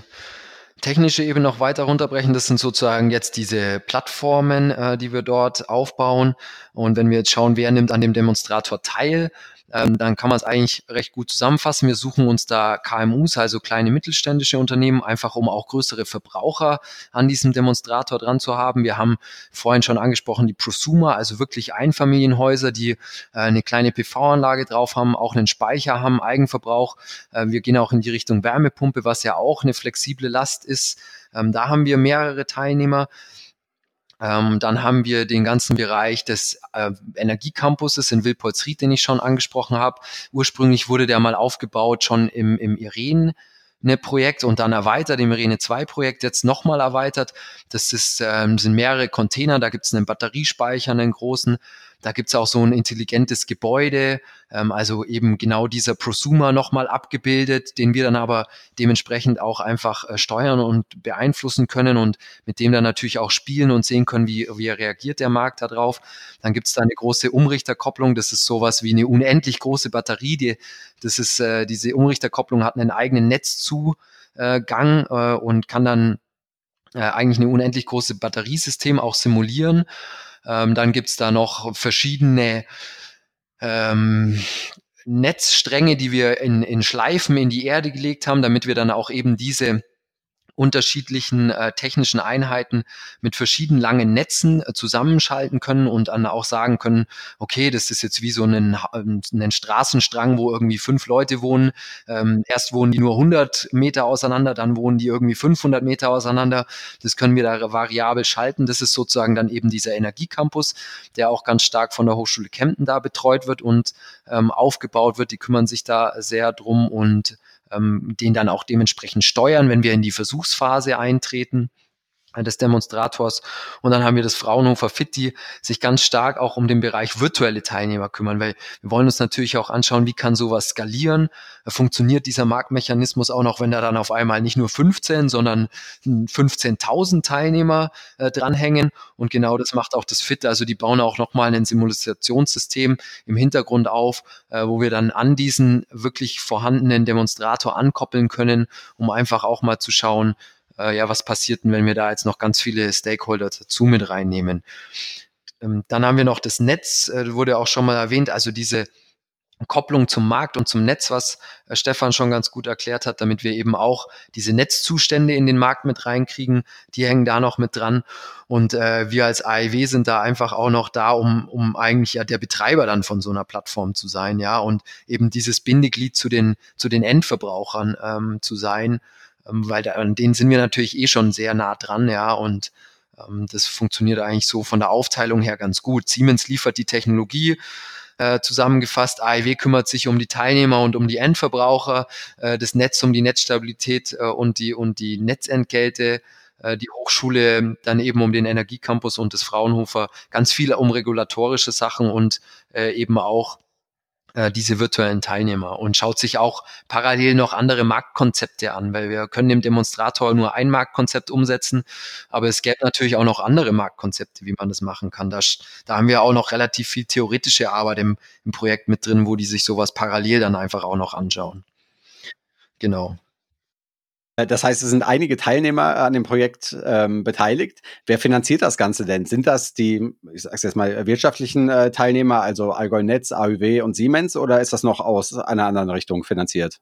[SPEAKER 2] technische Ebene noch weiter runterbrechen, das sind sozusagen jetzt diese Plattformen, äh, die wir dort aufbauen. Und wenn wir jetzt schauen, wer nimmt an dem Demonstrator teil, ähm, dann kann man es eigentlich recht gut zusammenfassen. Wir suchen uns da KMUs, also kleine mittelständische Unternehmen, einfach um auch größere Verbraucher an diesem Demonstrator dran zu haben. Wir haben vorhin schon angesprochen die Prosumer, also wirklich Einfamilienhäuser, die äh, eine kleine PV-Anlage drauf haben, auch einen Speicher haben, Eigenverbrauch. Äh, wir gehen auch in die Richtung Wärmepumpe, was ja auch eine flexible Last ist. Ähm, da haben wir mehrere Teilnehmer. Ähm, dann haben wir den ganzen Bereich des äh, Energiecampuses in Wilpolsried, den ich schon angesprochen habe. Ursprünglich wurde der mal aufgebaut schon im, im Irene. Projekt und dann erweitert, im Irene 2 Projekt jetzt nochmal erweitert. Das ist, ähm, sind mehrere Container, da gibt es einen Batteriespeicher, einen großen, da gibt's auch so ein intelligentes Gebäude, ähm, also eben genau dieser Prosumer nochmal abgebildet, den wir dann aber dementsprechend auch einfach äh, steuern und beeinflussen können und mit dem dann natürlich auch spielen und sehen können, wie, wie reagiert der Markt darauf. Dann gibt's da eine große Umrichterkopplung, das ist sowas wie eine unendlich große Batterie. Die, das ist, äh, diese Umrichterkopplung hat einen eigenen Netzzugang äh, und kann dann äh, eigentlich eine unendlich große Batteriesystem auch simulieren. Ähm, dann gibt's da noch verschiedene ähm, Netzstränge, die wir in, in Schleifen in die Erde gelegt haben, damit wir dann auch eben diese unterschiedlichen äh, technischen Einheiten mit verschiedenen langen Netzen äh, zusammenschalten können und dann auch sagen können, okay, das ist jetzt wie so ein, ein Straßenstrang, wo irgendwie fünf Leute wohnen. Ähm, erst wohnen die nur 100 Meter auseinander, dann wohnen die irgendwie 500 Meter auseinander. Das können wir da variabel schalten. Das ist sozusagen dann eben dieser Energiecampus, der auch ganz stark von der Hochschule Kempten da betreut wird und ähm, aufgebaut wird. Die kümmern sich da sehr drum und ähm, den dann auch dementsprechend steuern, wenn wir in die Versuchsphase eintreten des Demonstrators. Und dann haben wir das Fraunhofer Fit, die sich ganz stark auch um den Bereich virtuelle Teilnehmer kümmern, weil wir wollen uns natürlich auch anschauen, wie kann sowas skalieren? Funktioniert dieser Marktmechanismus auch noch, wenn da dann auf einmal nicht nur 15, sondern 15.000 Teilnehmer äh, dranhängen? Und genau das macht auch das Fit. Also die bauen auch nochmal ein Simulationssystem im Hintergrund auf, äh, wo wir dann an diesen wirklich vorhandenen Demonstrator ankoppeln können, um einfach auch mal zu schauen, äh, ja, was passiert denn, wenn wir da jetzt noch ganz viele Stakeholder dazu mit reinnehmen. Ähm, dann haben wir noch das Netz, äh, wurde auch schon mal erwähnt, also diese Kopplung zum Markt und zum Netz, was äh, Stefan schon ganz gut erklärt hat, damit wir eben auch diese Netzzustände in den Markt mit reinkriegen, die hängen da noch mit dran. Und äh, wir als AEW sind da einfach auch noch da, um, um eigentlich ja der Betreiber dann von so einer Plattform zu sein, ja, und eben dieses Bindeglied zu den, zu den Endverbrauchern ähm, zu sein ähm, weil da, an denen sind wir natürlich eh schon sehr nah dran, ja, und ähm, das funktioniert eigentlich so von der Aufteilung her ganz gut. Siemens liefert die Technologie, äh, zusammengefasst, AEW kümmert sich um die Teilnehmer und um die Endverbraucher, äh, das Netz um die Netzstabilität äh, und die und die Netzentgelte, äh, die Hochschule dann eben um den Energiecampus und das Fraunhofer, ganz viel um regulatorische Sachen und äh, eben auch diese virtuellen Teilnehmer und schaut sich auch parallel noch andere Marktkonzepte an, weil wir können im Demonstrator nur ein Marktkonzept umsetzen, aber es gäbe natürlich auch noch andere Marktkonzepte, wie man das machen kann. Da, da haben wir auch noch relativ viel theoretische Arbeit im, im Projekt mit drin, wo die sich sowas parallel dann einfach auch noch anschauen. Genau.
[SPEAKER 1] Äh, das heißt, es sind einige Teilnehmer an dem Projekt ähm, beteiligt. Wer finanziert das Ganze denn? Sind das die, ich sage jetzt mal, wirtschaftlichen äh, Teilnehmer, also Allgäu Netz, AÜW und Siemens, oder ist das noch aus einer anderen Richtung finanziert?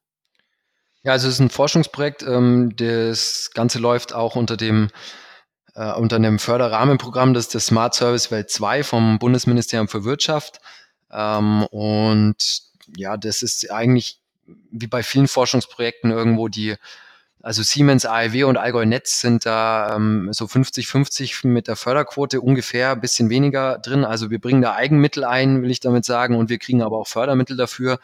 [SPEAKER 2] Ja, also es ist ein Forschungsprojekt. Ähm, das Ganze läuft auch unter dem äh, unter einem Förderrahmenprogramm, das ist das Smart Service Welt 2 vom Bundesministerium für Wirtschaft. Ähm, und ja, das ist eigentlich wie bei vielen Forschungsprojekten irgendwo die also Siemens, AEW und Allgäu Netz sind da ähm, so 50-50 mit der Förderquote ungefähr, ein bisschen weniger drin. Also wir bringen da Eigenmittel ein, will ich damit sagen, und wir kriegen aber auch Fördermittel dafür.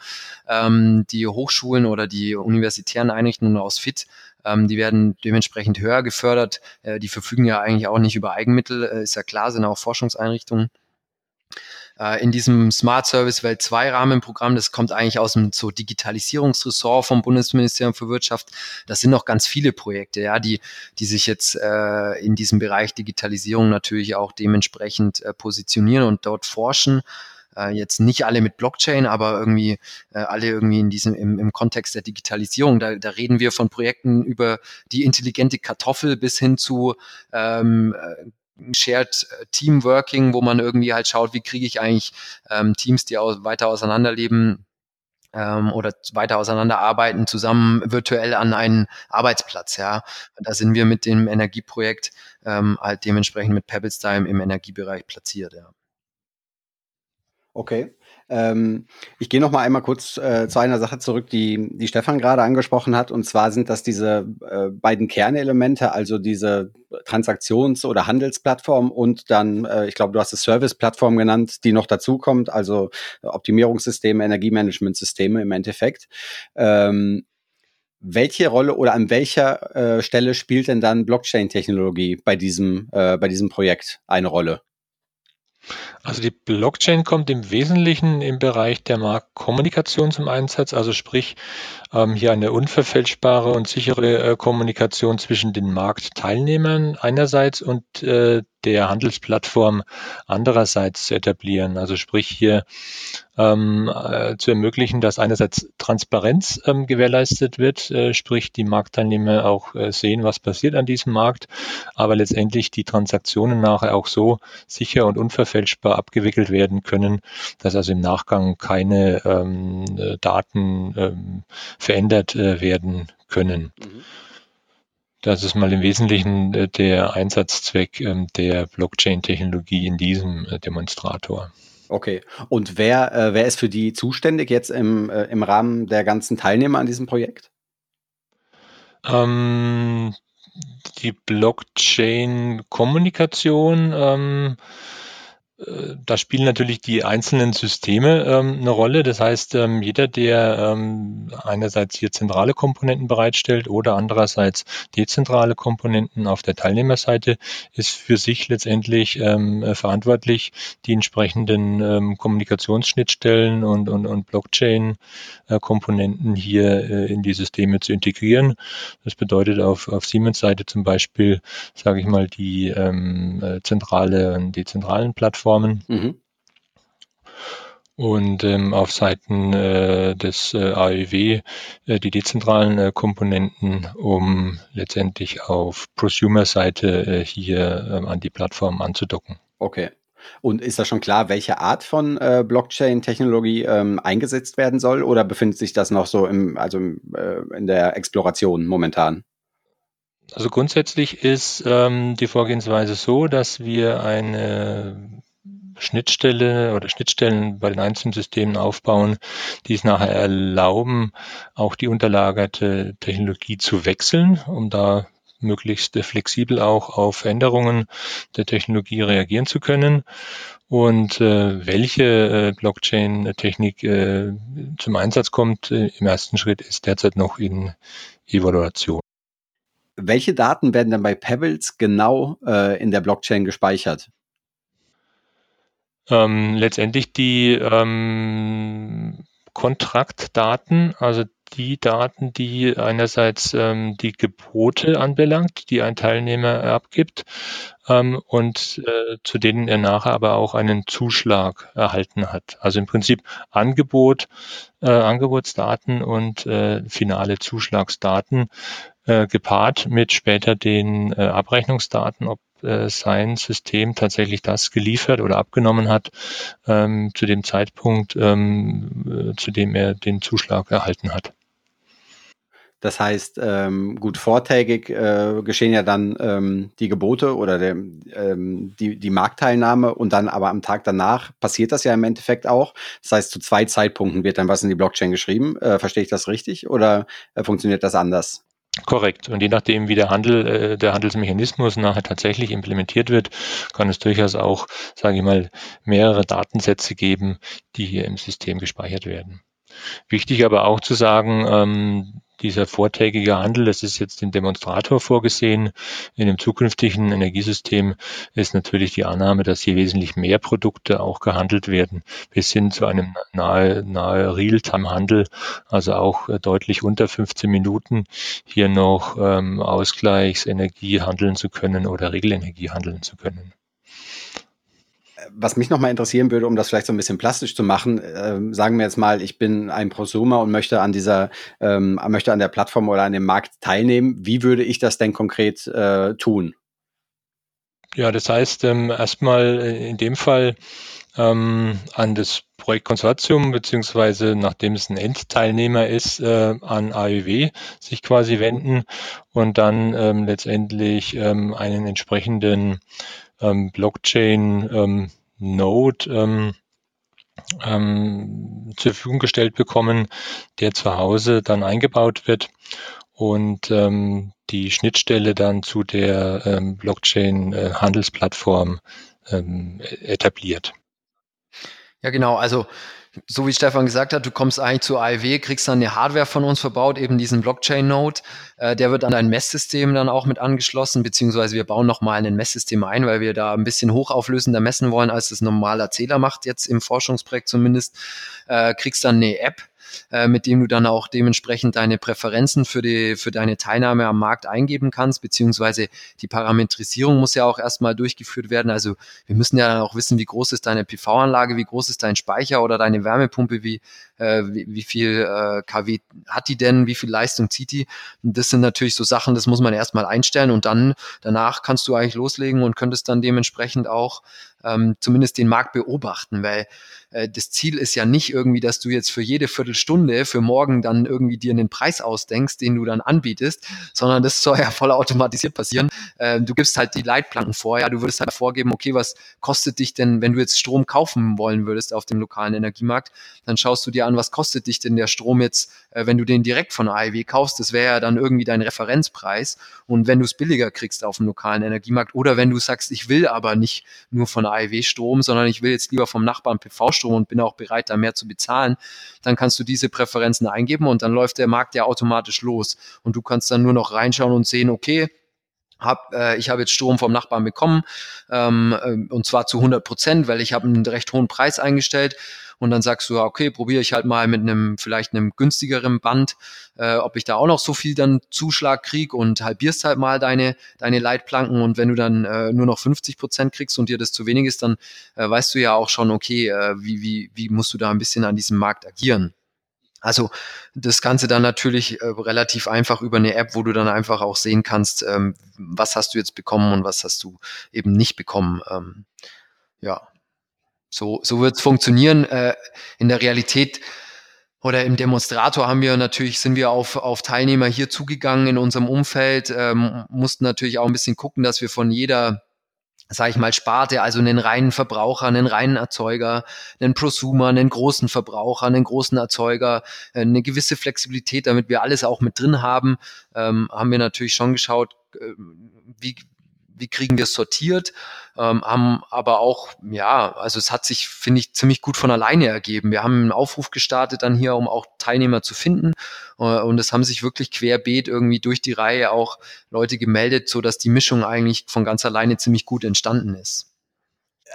[SPEAKER 2] Ähm, die Hochschulen oder die universitären Einrichtungen aus FIT, ähm, die werden dementsprechend höher gefördert. Äh, die verfügen ja eigentlich auch nicht über Eigenmittel, äh, ist ja klar, sind auch Forschungseinrichtungen äh, in diesem Smart Service Welt 2 Rahmenprogramm, das kommt eigentlich aus dem so Digitalisierungsressort vom Bundesministerium für Wirtschaft. Das sind noch ganz viele Projekte, ja, die, die sich jetzt äh, in diesem Bereich Digitalisierung natürlich auch dementsprechend äh, positionieren und dort forschen äh, jetzt nicht alle mit Blockchain, aber irgendwie äh, alle irgendwie in diesem im, im Kontext der Digitalisierung. Da, da reden wir von Projekten über die intelligente Kartoffel bis hin zu ähm, äh, Shared äh, Teamworking, wo man irgendwie halt schaut, wie kriege ich eigentlich ähm, Teams, die aus, weiter auseinanderleben, ähm, oder weiter auseinanderarbeiten, zusammen virtuell an einen Arbeitsplatz. Ja, da sind wir mit dem Energieprojekt ähm, halt dementsprechend mit Pebblestime im Energiebereich platziert. Ja.
[SPEAKER 1] Okay. Ähm, ich gehe noch mal einmal kurz äh, zu einer Sache zurück, die, die Stefan gerade angesprochen hat. Und zwar sind das diese äh, beiden Kernelemente, also diese Transaktions- oder Handelsplattform und dann, äh, ich glaube, du hast es Service-Plattform genannt, die noch dazukommt, also Optimierungssysteme, Energiemanagementsysteme im Endeffekt. Ähm, welche Rolle oder an welcher äh, Stelle spielt denn dann Blockchain-Technologie bei diesem, äh, bei diesem Projekt eine Rolle?
[SPEAKER 3] Also die Blockchain kommt im Wesentlichen im Bereich der Marktkommunikation zum Einsatz, also sprich ähm, hier eine unverfälschbare und sichere äh, Kommunikation zwischen den Marktteilnehmern einerseits und äh, der Handelsplattform andererseits zu etablieren. Also sprich hier ähm, äh, zu ermöglichen, dass einerseits Transparenz ähm, gewährleistet wird, äh, sprich die Marktteilnehmer auch äh, sehen, was passiert an diesem Markt, aber letztendlich die Transaktionen nachher auch so sicher und unverfälschbar abgewickelt werden können, dass also im Nachgang keine ähm, äh, Daten ähm, verändert äh, werden können. Mhm. Das ist mal im Wesentlichen äh, der Einsatzzweck ähm, der Blockchain-Technologie in diesem äh, Demonstrator.
[SPEAKER 1] Okay. Und wer, äh, wer ist für die zuständig jetzt im, äh, im Rahmen der ganzen Teilnehmer an diesem Projekt?
[SPEAKER 3] Ähm, die Blockchain-Kommunikation ähm, da spielen natürlich die einzelnen Systeme ähm, eine Rolle. Das heißt, ähm, jeder, der ähm, einerseits hier zentrale Komponenten bereitstellt oder andererseits dezentrale Komponenten auf der Teilnehmerseite, ist für sich letztendlich ähm, äh, verantwortlich, die entsprechenden ähm, Kommunikationsschnittstellen und, und, und Blockchain-Komponenten hier äh, in die Systeme zu integrieren. Das bedeutet auf, auf Siemens-Seite zum Beispiel, sage ich mal, die ähm, äh, zentrale und dezentralen Plattformen Plattformen. Mhm. Und ähm, auf Seiten äh, des äh, AEW äh, die dezentralen äh, Komponenten, um letztendlich auf Prosumer-Seite äh, hier äh, an die Plattform anzudocken.
[SPEAKER 1] Okay. Und ist da schon klar, welche Art von äh, Blockchain-Technologie ähm, eingesetzt werden soll? Oder befindet sich das noch so im, also äh, in der Exploration momentan?
[SPEAKER 3] Also grundsätzlich ist ähm, die Vorgehensweise so, dass wir eine Schnittstelle oder Schnittstellen bei den einzelnen Systemen aufbauen, die es nachher erlauben, auch die unterlagerte Technologie zu wechseln, um da möglichst flexibel auch auf Änderungen der Technologie reagieren zu können. Und äh, welche äh, Blockchain-Technik äh, zum Einsatz kommt äh, im ersten Schritt, ist derzeit noch in Evaluation.
[SPEAKER 1] Welche Daten werden dann bei Pebbles genau äh, in der Blockchain gespeichert?
[SPEAKER 3] Ähm, letztendlich die ähm, Kontraktdaten, also die Daten, die einerseits ähm, die Gebote anbelangt, die ein Teilnehmer abgibt ähm, und äh, zu denen er nachher aber auch einen Zuschlag erhalten hat. Also im Prinzip Angebot, äh, Angebotsdaten und äh, finale Zuschlagsdaten äh, gepaart mit später den äh, Abrechnungsdaten, ob äh, sein System tatsächlich das geliefert oder abgenommen hat ähm, zu dem Zeitpunkt, ähm, äh, zu dem er den Zuschlag erhalten hat.
[SPEAKER 1] Das heißt, ähm, gut vortägig äh, geschehen ja dann ähm, die Gebote oder der, ähm, die, die Marktteilnahme und dann aber am Tag danach passiert das ja im Endeffekt auch. Das heißt, zu zwei Zeitpunkten wird dann was in die Blockchain geschrieben. Äh, verstehe ich das richtig oder äh, funktioniert das anders?
[SPEAKER 3] Korrekt. Und je nachdem, wie der Handel, äh, der Handelsmechanismus nachher tatsächlich implementiert wird, kann es durchaus auch, sage ich mal, mehrere Datensätze geben, die hier im System gespeichert werden. Wichtig aber auch zu sagen, ähm, dieser vortägige Handel, das ist jetzt im Demonstrator vorgesehen. In dem zukünftigen Energiesystem ist natürlich die Annahme, dass hier wesentlich mehr Produkte auch gehandelt werden, bis hin zu einem nahe, nahe Realtime-Handel, also auch äh, deutlich unter 15 Minuten hier noch ähm, Ausgleichsenergie handeln zu können oder Regelenergie handeln zu können
[SPEAKER 1] was mich nochmal interessieren würde, um das vielleicht so ein bisschen plastisch zu machen, äh, sagen wir jetzt mal, ich bin ein Prosumer und möchte an dieser, ähm, möchte an der Plattform oder an dem Markt teilnehmen. Wie würde ich das denn konkret äh, tun?
[SPEAKER 3] Ja, das heißt, ähm, erstmal in dem Fall ähm, an das Projektkonsortium, beziehungsweise nachdem es ein Endteilnehmer ist, äh, an AEW sich quasi wenden und dann ähm, letztendlich ähm, einen entsprechenden ähm, Blockchain-Node ähm, ähm, zur Verfügung gestellt bekommen, der zu Hause dann eingebaut wird und ähm, die Schnittstelle dann zu der ähm, Blockchain-Handelsplattform äh, ähm, etabliert.
[SPEAKER 2] Ja, genau. Also so wie Stefan gesagt hat, du kommst eigentlich zu AIW, kriegst dann eine Hardware von uns verbaut, eben diesen Blockchain-Node. Äh, der wird an dein Messsystem dann auch mit angeschlossen, beziehungsweise wir bauen nochmal ein Messsystem ein, weil wir da ein bisschen hochauflösender messen wollen, als das normaler Zähler macht, jetzt im Forschungsprojekt zumindest. Äh, kriegst dann eine App, äh, mit dem du dann auch dementsprechend deine Präferenzen für, die, für deine Teilnahme am Markt eingeben kannst, beziehungsweise die Parametrisierung muss ja auch erstmal durchgeführt werden. Also wir müssen ja dann auch wissen, wie groß ist deine PV-Anlage, wie groß ist dein Speicher oder deine Wärmepumpe, wie, äh, wie, wie viel äh, kW hat die denn, wie viel Leistung zieht die. Das sind natürlich so Sachen, das muss man erstmal einstellen und dann danach kannst du eigentlich loslegen und könntest dann dementsprechend auch ähm, zumindest den Markt beobachten, weil äh, das Ziel ist ja nicht irgendwie, dass du jetzt für jede Viertelstunde für morgen dann irgendwie dir einen Preis ausdenkst, den du dann anbietest, sondern das soll ja voll automatisiert passieren. Äh, du gibst halt die Leitplanken vor, ja, du würdest halt vorgeben, okay, was kostet dich denn, wenn du jetzt Strom kaufen wollen würdest auf dem lokalen Energiemarkt, dann schaust du dir an, was kostet dich denn der Strom jetzt, äh, wenn du den direkt von AEW kaufst, das wäre ja dann irgendwie dein Referenzpreis. Und wenn du es billiger kriegst auf dem lokalen Energiemarkt oder wenn du sagst, ich will aber nicht nur von AEW Strom, sondern ich will jetzt lieber vom Nachbarn PV Strom und bin auch bereit, da mehr zu bezahlen, dann kannst du diese Präferenzen eingeben und dann läuft der Markt ja automatisch los. Und du kannst dann nur noch reinschauen und sehen, okay, hab, äh, ich habe jetzt Strom vom Nachbarn bekommen ähm, äh, und zwar zu 100 Prozent, weil ich habe einen recht hohen Preis eingestellt und dann sagst du, okay, probiere ich halt mal mit einem vielleicht einem günstigeren Band, äh, ob ich da auch noch so viel dann Zuschlag krieg und halbierst halt mal deine deine Leitplanken und wenn du dann äh, nur noch 50 Prozent kriegst und dir das zu wenig ist, dann äh, weißt du ja auch schon, okay, äh, wie wie wie musst du da ein bisschen an diesem Markt agieren. Also das Ganze dann natürlich äh, relativ einfach über eine App, wo du dann einfach auch sehen kannst, ähm, was hast du jetzt bekommen und was hast du eben nicht bekommen. Ähm, ja, so, so wird es funktionieren. Äh, in der Realität oder im Demonstrator haben wir natürlich, sind wir auf, auf Teilnehmer hier zugegangen in unserem Umfeld, ähm, mussten natürlich auch ein bisschen gucken, dass wir von jeder sage ich mal, Sparte, also einen reinen Verbraucher, einen reinen Erzeuger, einen Prosumer, einen großen Verbraucher, einen großen Erzeuger, äh, eine gewisse Flexibilität, damit wir alles auch mit drin haben, ähm, haben wir natürlich schon geschaut, äh, wie, wie kriegen wir es sortiert, ähm, haben aber auch, ja, also es hat sich, finde ich, ziemlich gut von alleine ergeben. Wir haben einen Aufruf gestartet dann hier, um auch Teilnehmer zu finden äh, und es haben sich wirklich querbeet irgendwie durch die Reihe auch Leute gemeldet, so dass die Mischung eigentlich von ganz alleine ziemlich gut entstanden ist.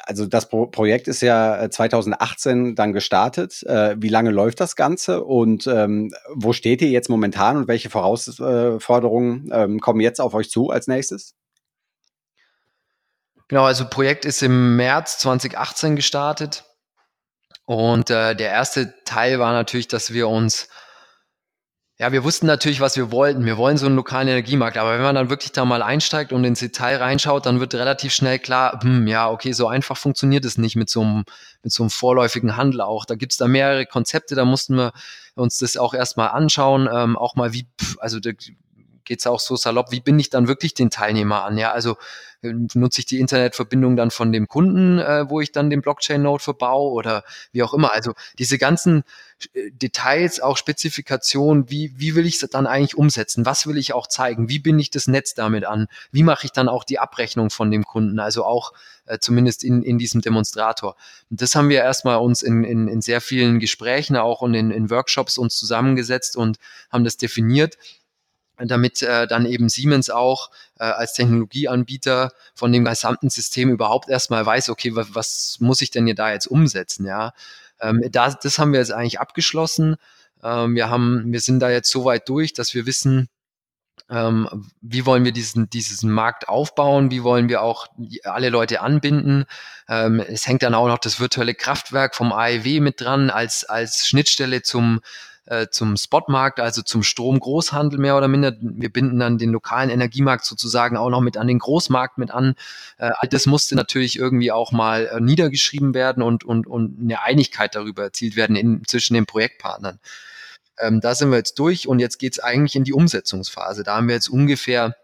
[SPEAKER 1] Also das Pro Projekt ist ja 2018 äh, dann gestartet. Äh, wie lange läuft das Ganze und ähm, wo steht ihr jetzt momentan und welche Herausforderungen ähm, kommen jetzt auf euch zu als nächstes?
[SPEAKER 2] Genau, also Projekt ist im März 2018 gestartet. Und äh, der erste Teil war natürlich, dass wir uns, ja, wir wussten natürlich, was wir wollten. Wir wollen so einen lokalen Energiemarkt. Aber wenn man dann wirklich da mal einsteigt und ins Detail reinschaut, dann wird relativ schnell klar, hm, ja, okay, so einfach funktioniert es nicht mit so einem, mit so einem vorläufigen Handel auch. Da gibt's da mehrere Konzepte, da mussten wir uns das auch erstmal anschauen, ähm, auch mal wie, also da geht's auch so salopp, wie bin ich dann wirklich den Teilnehmer an? Ja, also nutze ich die Internetverbindung dann von dem Kunden, äh, wo ich dann den Blockchain-Node verbaue oder wie auch immer. Also diese ganzen äh, Details, auch Spezifikationen, wie, wie will ich es dann eigentlich umsetzen? Was will ich auch zeigen? Wie bin ich das Netz damit an? Wie mache ich dann auch die Abrechnung von dem Kunden? Also auch äh, zumindest in, in diesem Demonstrator. Und das haben wir erstmal uns in, in, in sehr vielen Gesprächen auch und in, in Workshops uns zusammengesetzt und haben das definiert damit äh, dann eben Siemens auch äh, als Technologieanbieter von dem gesamten System überhaupt erstmal weiß, okay, was, was muss ich denn hier da jetzt umsetzen, ja. Ähm, da, das haben wir jetzt eigentlich abgeschlossen. Ähm, wir haben, wir sind da jetzt so weit durch, dass wir wissen, ähm, wie wollen wir diesen, diesen Markt aufbauen, wie wollen wir auch alle Leute anbinden. Ähm, es hängt dann auch noch das virtuelle Kraftwerk vom AEW mit dran als, als Schnittstelle zum, äh, zum Spotmarkt, also zum Stromgroßhandel mehr oder minder. Wir binden dann den lokalen Energiemarkt sozusagen auch noch mit an den Großmarkt mit an. Äh, das musste natürlich irgendwie auch mal äh, niedergeschrieben werden und, und, und eine Einigkeit darüber erzielt werden in, zwischen den Projektpartnern. Ähm, da sind wir jetzt durch und jetzt geht's eigentlich in die Umsetzungsphase. Da haben wir jetzt ungefähr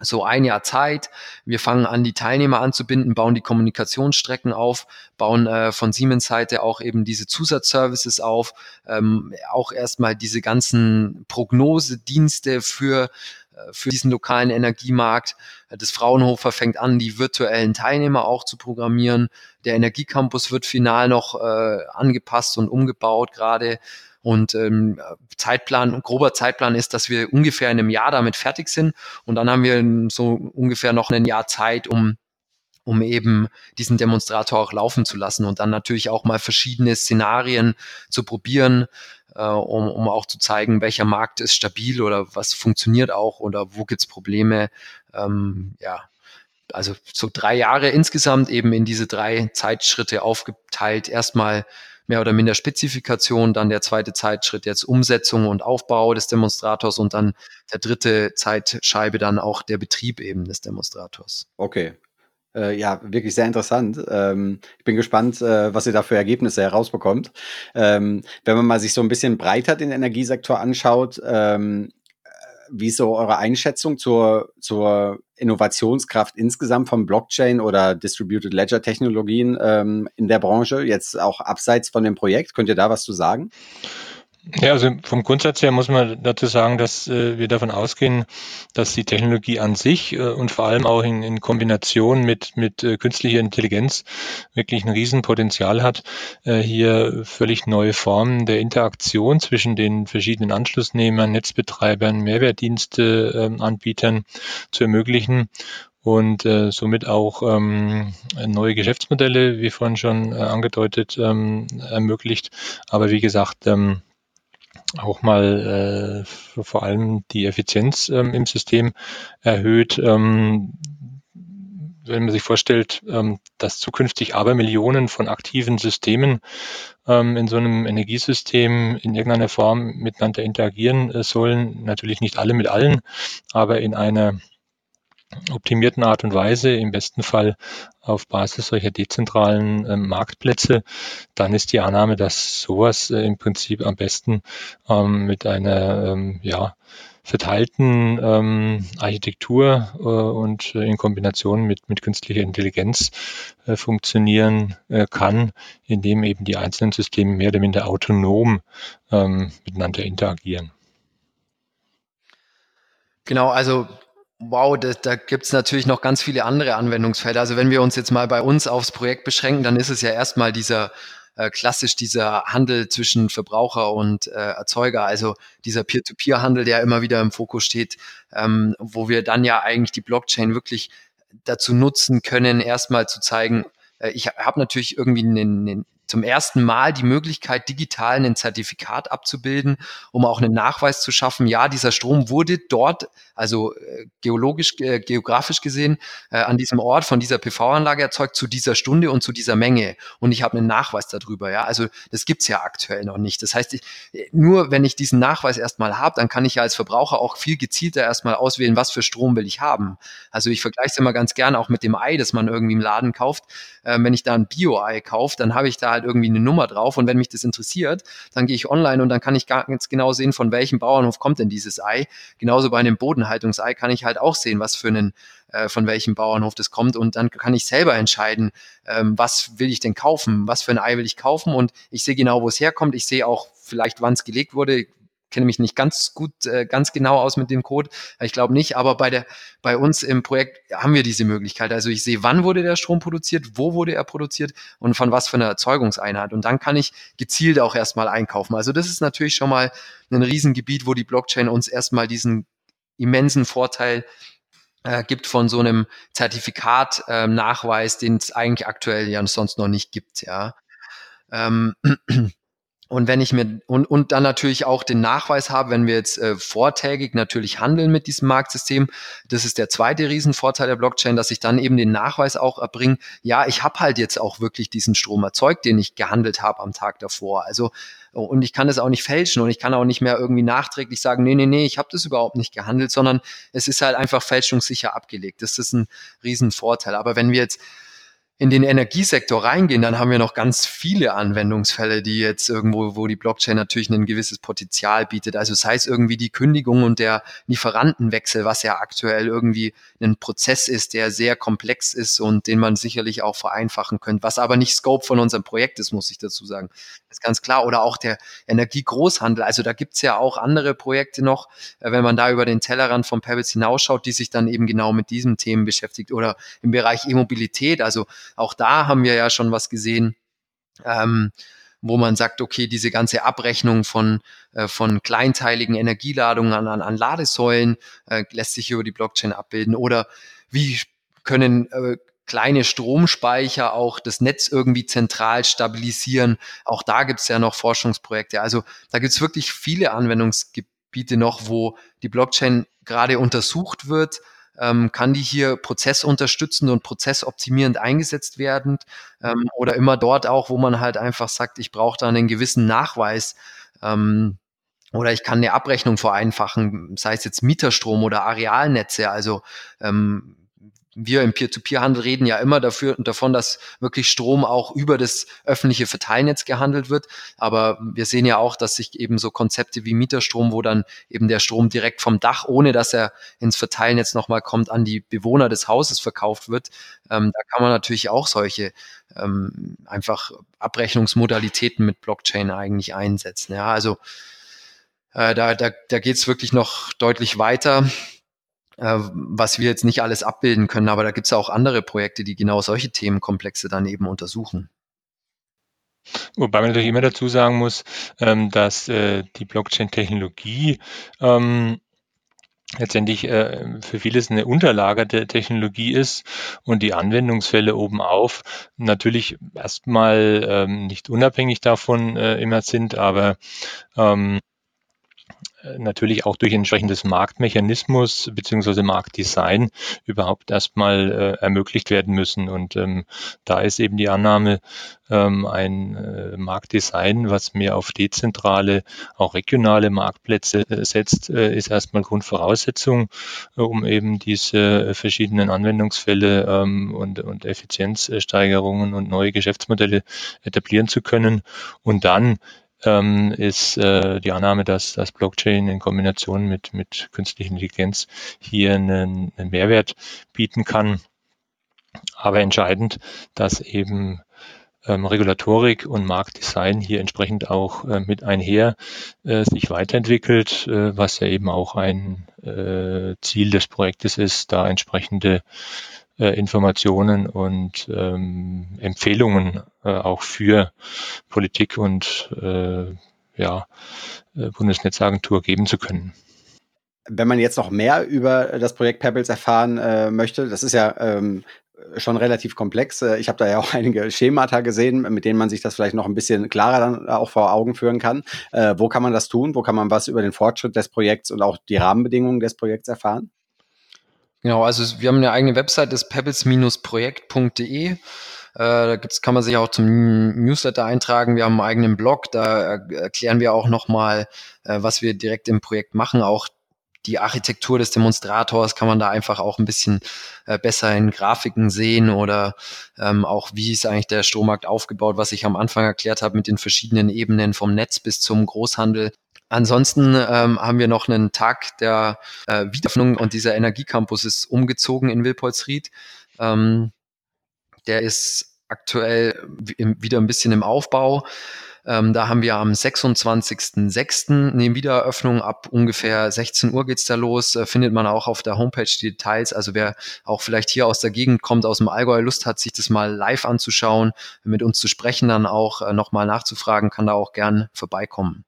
[SPEAKER 2] so ein Jahr Zeit. Wir fangen an, die Teilnehmer anzubinden, bauen die Kommunikationsstrecken auf, bauen äh, von Siemens Seite auch eben diese Zusatzservices auf, ähm, auch erstmal diese ganzen Prognosedienste für äh, für diesen lokalen Energiemarkt. Das Fraunhofer fängt an, die virtuellen Teilnehmer auch zu programmieren. Der Energiecampus wird final noch äh, angepasst und umgebaut gerade. Und ähm, Zeitplan, grober Zeitplan ist, dass wir ungefähr in einem Jahr damit fertig sind. Und dann haben wir so ungefähr noch ein Jahr Zeit, um um eben diesen Demonstrator auch laufen zu lassen und dann natürlich auch mal verschiedene Szenarien zu probieren, äh, um, um auch zu zeigen, welcher Markt ist stabil oder was funktioniert auch oder wo gibt's Probleme. Ähm, ja, also so drei Jahre insgesamt eben in diese drei Zeitschritte aufgeteilt. Erstmal mehr oder minder Spezifikation, dann der zweite Zeitschritt jetzt Umsetzung und Aufbau des Demonstrators und dann der dritte Zeitscheibe dann auch der Betrieb eben des Demonstrators.
[SPEAKER 1] Okay. Äh, ja, wirklich sehr interessant. Ähm, ich bin gespannt, äh, was ihr da für Ergebnisse herausbekommt. Ähm, wenn man mal sich so ein bisschen breiter den Energiesektor anschaut, ähm, wie ist so eure Einschätzung zur, zur Innovationskraft insgesamt von Blockchain oder Distributed Ledger Technologien ähm, in der Branche, jetzt auch abseits von dem Projekt? Könnt ihr da was zu sagen?
[SPEAKER 3] Ja, also vom Grundsatz her muss man dazu sagen, dass äh, wir davon ausgehen, dass die Technologie an sich äh, und vor allem auch in, in Kombination mit, mit äh, künstlicher Intelligenz wirklich ein Riesenpotenzial hat, äh, hier völlig neue Formen der Interaktion zwischen den verschiedenen Anschlussnehmern, Netzbetreibern, Mehrwertdienste, äh, Anbietern zu ermöglichen und äh, somit auch ähm, neue Geschäftsmodelle, wie vorhin schon äh, angedeutet, ähm, ermöglicht. Aber wie gesagt, ähm, auch mal äh, vor allem die Effizienz ähm, im System erhöht. Ähm, wenn man sich vorstellt, ähm, dass zukünftig Abermillionen von aktiven Systemen ähm, in so einem Energiesystem in irgendeiner Form miteinander interagieren äh, sollen, natürlich nicht alle mit allen, aber in einer optimierten Art und Weise, im besten Fall auf Basis solcher dezentralen äh, Marktplätze, dann ist die Annahme, dass sowas äh, im Prinzip am besten ähm, mit einer ähm, ja, verteilten ähm, Architektur äh, und äh, in Kombination mit, mit künstlicher Intelligenz äh, funktionieren äh, kann, indem eben die einzelnen Systeme mehr oder minder autonom ähm, miteinander interagieren.
[SPEAKER 2] Genau, also Wow, da, da gibt es natürlich noch ganz viele andere Anwendungsfelder. Also wenn wir uns jetzt mal bei uns aufs Projekt beschränken, dann ist es ja erstmal dieser äh, klassisch dieser Handel zwischen Verbraucher und äh, Erzeuger, also dieser Peer-to-Peer-Handel, der immer wieder im Fokus steht, ähm, wo wir dann ja eigentlich die Blockchain wirklich dazu nutzen können, erstmal zu zeigen, äh, ich habe natürlich irgendwie einen, einen zum ersten Mal die Möglichkeit, digital ein Zertifikat abzubilden, um auch einen Nachweis zu schaffen, ja, dieser Strom wurde dort, also äh, geologisch, äh, geografisch gesehen, äh, an diesem Ort von dieser PV-Anlage erzeugt zu dieser Stunde und zu dieser Menge. Und ich habe einen Nachweis darüber, ja. Also das gibt's ja aktuell noch nicht. Das heißt, ich, nur wenn ich diesen Nachweis erstmal habe, dann kann ich ja als Verbraucher auch viel gezielter erstmal auswählen, was für Strom will ich haben. Also ich vergleiche es immer ganz gerne auch mit dem Ei, das man irgendwie im Laden kauft. Ähm, wenn ich da ein Bio-Ei kaufe, dann habe ich da halt irgendwie eine Nummer drauf und wenn mich das interessiert, dann gehe ich online und dann kann ich ganz genau sehen, von welchem Bauernhof kommt denn dieses Ei. Genauso bei einem Bodenhaltungsei kann ich halt auch sehen, was für einen äh, von welchem Bauernhof das kommt und dann kann ich selber entscheiden, ähm, was will ich denn kaufen, was für ein Ei will ich kaufen und ich sehe genau, wo es herkommt. Ich sehe auch vielleicht, wann es gelegt wurde kenne mich nicht ganz gut, äh, ganz genau aus mit dem Code. Ich glaube nicht, aber bei der, bei uns im Projekt haben wir diese Möglichkeit. Also ich sehe, wann wurde der Strom produziert, wo wurde er produziert und von was für einer Erzeugungseinheit. Und dann kann ich gezielt auch erstmal einkaufen. Also das ist natürlich schon mal ein Riesengebiet, wo die Blockchain uns erstmal diesen immensen Vorteil äh, gibt von so einem Zertifikat äh, Nachweis, den es eigentlich aktuell ja sonst noch nicht gibt, ja. Ähm, Und wenn ich mir und, und dann natürlich auch den Nachweis habe, wenn wir jetzt äh, vortägig natürlich handeln mit diesem Marktsystem, das ist der zweite Riesenvorteil der Blockchain, dass ich dann eben den Nachweis auch erbringe, ja, ich habe halt jetzt auch wirklich diesen Strom erzeugt, den ich gehandelt habe am Tag davor. Also und ich kann es auch nicht fälschen und ich kann auch nicht mehr irgendwie nachträglich sagen, nee, nee, nee, ich habe das überhaupt nicht gehandelt, sondern es ist halt einfach fälschungssicher abgelegt. Das ist ein Riesenvorteil. Aber wenn wir jetzt in den Energiesektor reingehen, dann haben wir noch ganz viele Anwendungsfälle, die jetzt irgendwo, wo die Blockchain natürlich ein gewisses Potenzial bietet. Also sei es irgendwie die Kündigung und der Lieferantenwechsel, was ja aktuell irgendwie ein Prozess ist, der sehr komplex ist und den man sicherlich auch vereinfachen könnte, was aber nicht Scope von unserem Projekt ist, muss ich dazu sagen. Das ist ganz klar. Oder auch der Energiegroßhandel. Also da gibt's ja auch andere Projekte noch, äh, wenn man da über den Tellerrand von Pebbles hinausschaut, die sich dann eben genau mit diesen Themen beschäftigt. Oder im Bereich E-Mobilität. Also auch da haben wir ja schon was gesehen, ähm, wo man sagt, okay, diese ganze Abrechnung von, äh, von kleinteiligen Energieladungen an, an, an Ladesäulen äh, lässt sich über die Blockchain abbilden. Oder wie können äh, kleine Stromspeicher auch das Netz irgendwie zentral stabilisieren. Auch da gibt es ja noch Forschungsprojekte. Also da gibt es wirklich viele Anwendungsgebiete noch, wo die Blockchain gerade untersucht wird ähm, kann die hier prozessunterstützend und prozessoptimierend eingesetzt werden ähm, oder immer dort auch, wo man halt einfach sagt, ich brauche da einen gewissen Nachweis ähm, oder ich kann eine Abrechnung vereinfachen, sei es jetzt Mieterstrom oder Arealnetze. Also ähm, wir im Peer-to-Peer-Handel reden ja immer dafür und davon, dass wirklich Strom auch über das öffentliche Verteilnetz gehandelt wird. Aber wir sehen ja auch, dass sich eben so Konzepte wie Mieterstrom, wo dann eben der Strom direkt vom Dach, ohne dass er ins Verteilnetz nochmal kommt, an die Bewohner des Hauses verkauft wird. Ähm, da kann man natürlich auch solche ähm, einfach Abrechnungsmodalitäten mit Blockchain eigentlich einsetzen. Ja, also äh, da, da, da geht es wirklich noch deutlich weiter. Äh, was wir jetzt nicht alles abbilden können. Aber da gibt es auch andere Projekte, die genau solche Themenkomplexe dann eben untersuchen.
[SPEAKER 3] Wobei man natürlich immer dazu sagen muss, ähm, dass äh, die Blockchain-Technologie ähm, letztendlich äh, für vieles eine unterlagerte Technologie ist und die Anwendungsfälle obenauf natürlich erstmal ähm, nicht unabhängig davon immer sind, aber natürlich auch durch entsprechendes Marktmechanismus beziehungsweise Marktdesign überhaupt erstmal äh, ermöglicht werden müssen. Und ähm, da ist eben die Annahme, ähm, ein äh, Marktdesign, was mehr auf dezentrale, auch regionale Marktplätze äh, setzt, äh, ist erstmal Grundvoraussetzung, äh, um eben diese verschiedenen Anwendungsfälle ähm, und, und Effizienzsteigerungen und neue Geschäftsmodelle etablieren zu können. Und dann ähm, ist äh, die Annahme, dass das Blockchain in Kombination mit, mit künstlicher Intelligenz hier einen, einen Mehrwert bieten kann. Aber entscheidend, dass eben ähm, Regulatorik und Marktdesign hier entsprechend auch äh, mit einher äh, sich weiterentwickelt, äh, was ja eben auch ein äh, Ziel des Projektes ist, da entsprechende äh, Informationen und ähm, Empfehlungen äh, auch für Politik und äh, ja, äh, Bundesnetzagentur geben zu können.
[SPEAKER 1] Wenn man jetzt noch mehr über das Projekt Pebbles erfahren äh, möchte, das ist ja ähm, schon relativ komplex. Äh, ich habe da ja auch einige Schemata gesehen, mit denen man sich das vielleicht noch ein bisschen klarer dann auch vor Augen führen kann. Äh, wo kann man das tun? Wo kann man was über den Fortschritt des Projekts und auch die Rahmenbedingungen des Projekts erfahren?
[SPEAKER 2] Genau, also wir haben eine eigene Website, das pebbles-projekt.de. Äh, da gibt's, kann man sich auch zum Newsletter eintragen. Wir haben einen eigenen Blog, da erklären wir auch nochmal, äh, was wir direkt im Projekt machen. Auch die Architektur des Demonstrators kann man da einfach auch ein bisschen äh, besser in Grafiken sehen oder ähm, auch wie ist eigentlich der Strommarkt aufgebaut, was ich am Anfang erklärt habe mit den verschiedenen Ebenen vom Netz bis zum Großhandel. Ansonsten ähm, haben wir noch einen Tag der äh, Wiederöffnung und dieser Energiecampus ist umgezogen in Wilpolsried. Ähm, der ist aktuell wieder ein bisschen im Aufbau. Ähm, da haben wir am 26.06. eine Wiedereröffnung. Ab ungefähr 16 Uhr geht's da los. Äh, findet man auch auf der Homepage die Details. Also wer auch vielleicht hier aus der Gegend kommt, aus dem Allgäu, Lust hat, sich das mal live anzuschauen, mit uns zu sprechen, dann auch äh, nochmal nachzufragen, kann da auch gern vorbeikommen.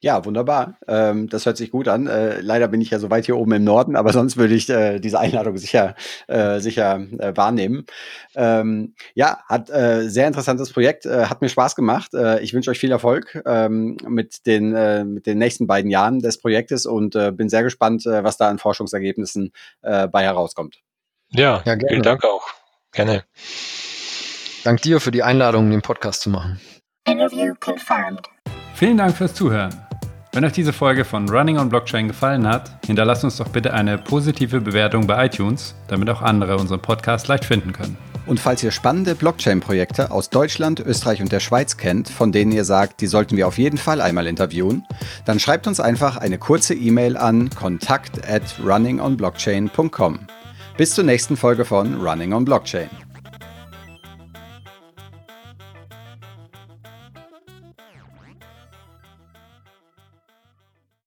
[SPEAKER 1] Ja, wunderbar. Ähm, das hört sich gut an. Äh, leider bin ich ja so weit hier oben im Norden, aber sonst würde ich äh, diese Einladung sicher, äh, sicher äh, wahrnehmen. Ähm, ja, hat äh, sehr interessantes Projekt, äh, hat mir Spaß gemacht. Äh, ich wünsche euch viel Erfolg ähm, mit, den, äh, mit den nächsten beiden Jahren des Projektes und äh, bin sehr gespannt, äh, was da an Forschungsergebnissen äh, bei herauskommt.
[SPEAKER 3] Ja, ja vielen Dank auch. Gerne.
[SPEAKER 2] Dank dir für die Einladung, den Podcast zu machen.
[SPEAKER 4] Interview confirmed.
[SPEAKER 5] Vielen Dank fürs Zuhören. Wenn euch diese Folge von Running on Blockchain gefallen hat, hinterlasst uns doch bitte eine positive Bewertung bei iTunes, damit auch andere unseren Podcast leicht finden können.
[SPEAKER 1] Und falls ihr spannende Blockchain-Projekte aus Deutschland, Österreich und der Schweiz kennt, von denen ihr sagt, die sollten wir auf jeden Fall einmal interviewen, dann schreibt uns einfach eine kurze E-Mail an kontakt at runningonblockchain.com. Bis zur nächsten Folge von Running on Blockchain.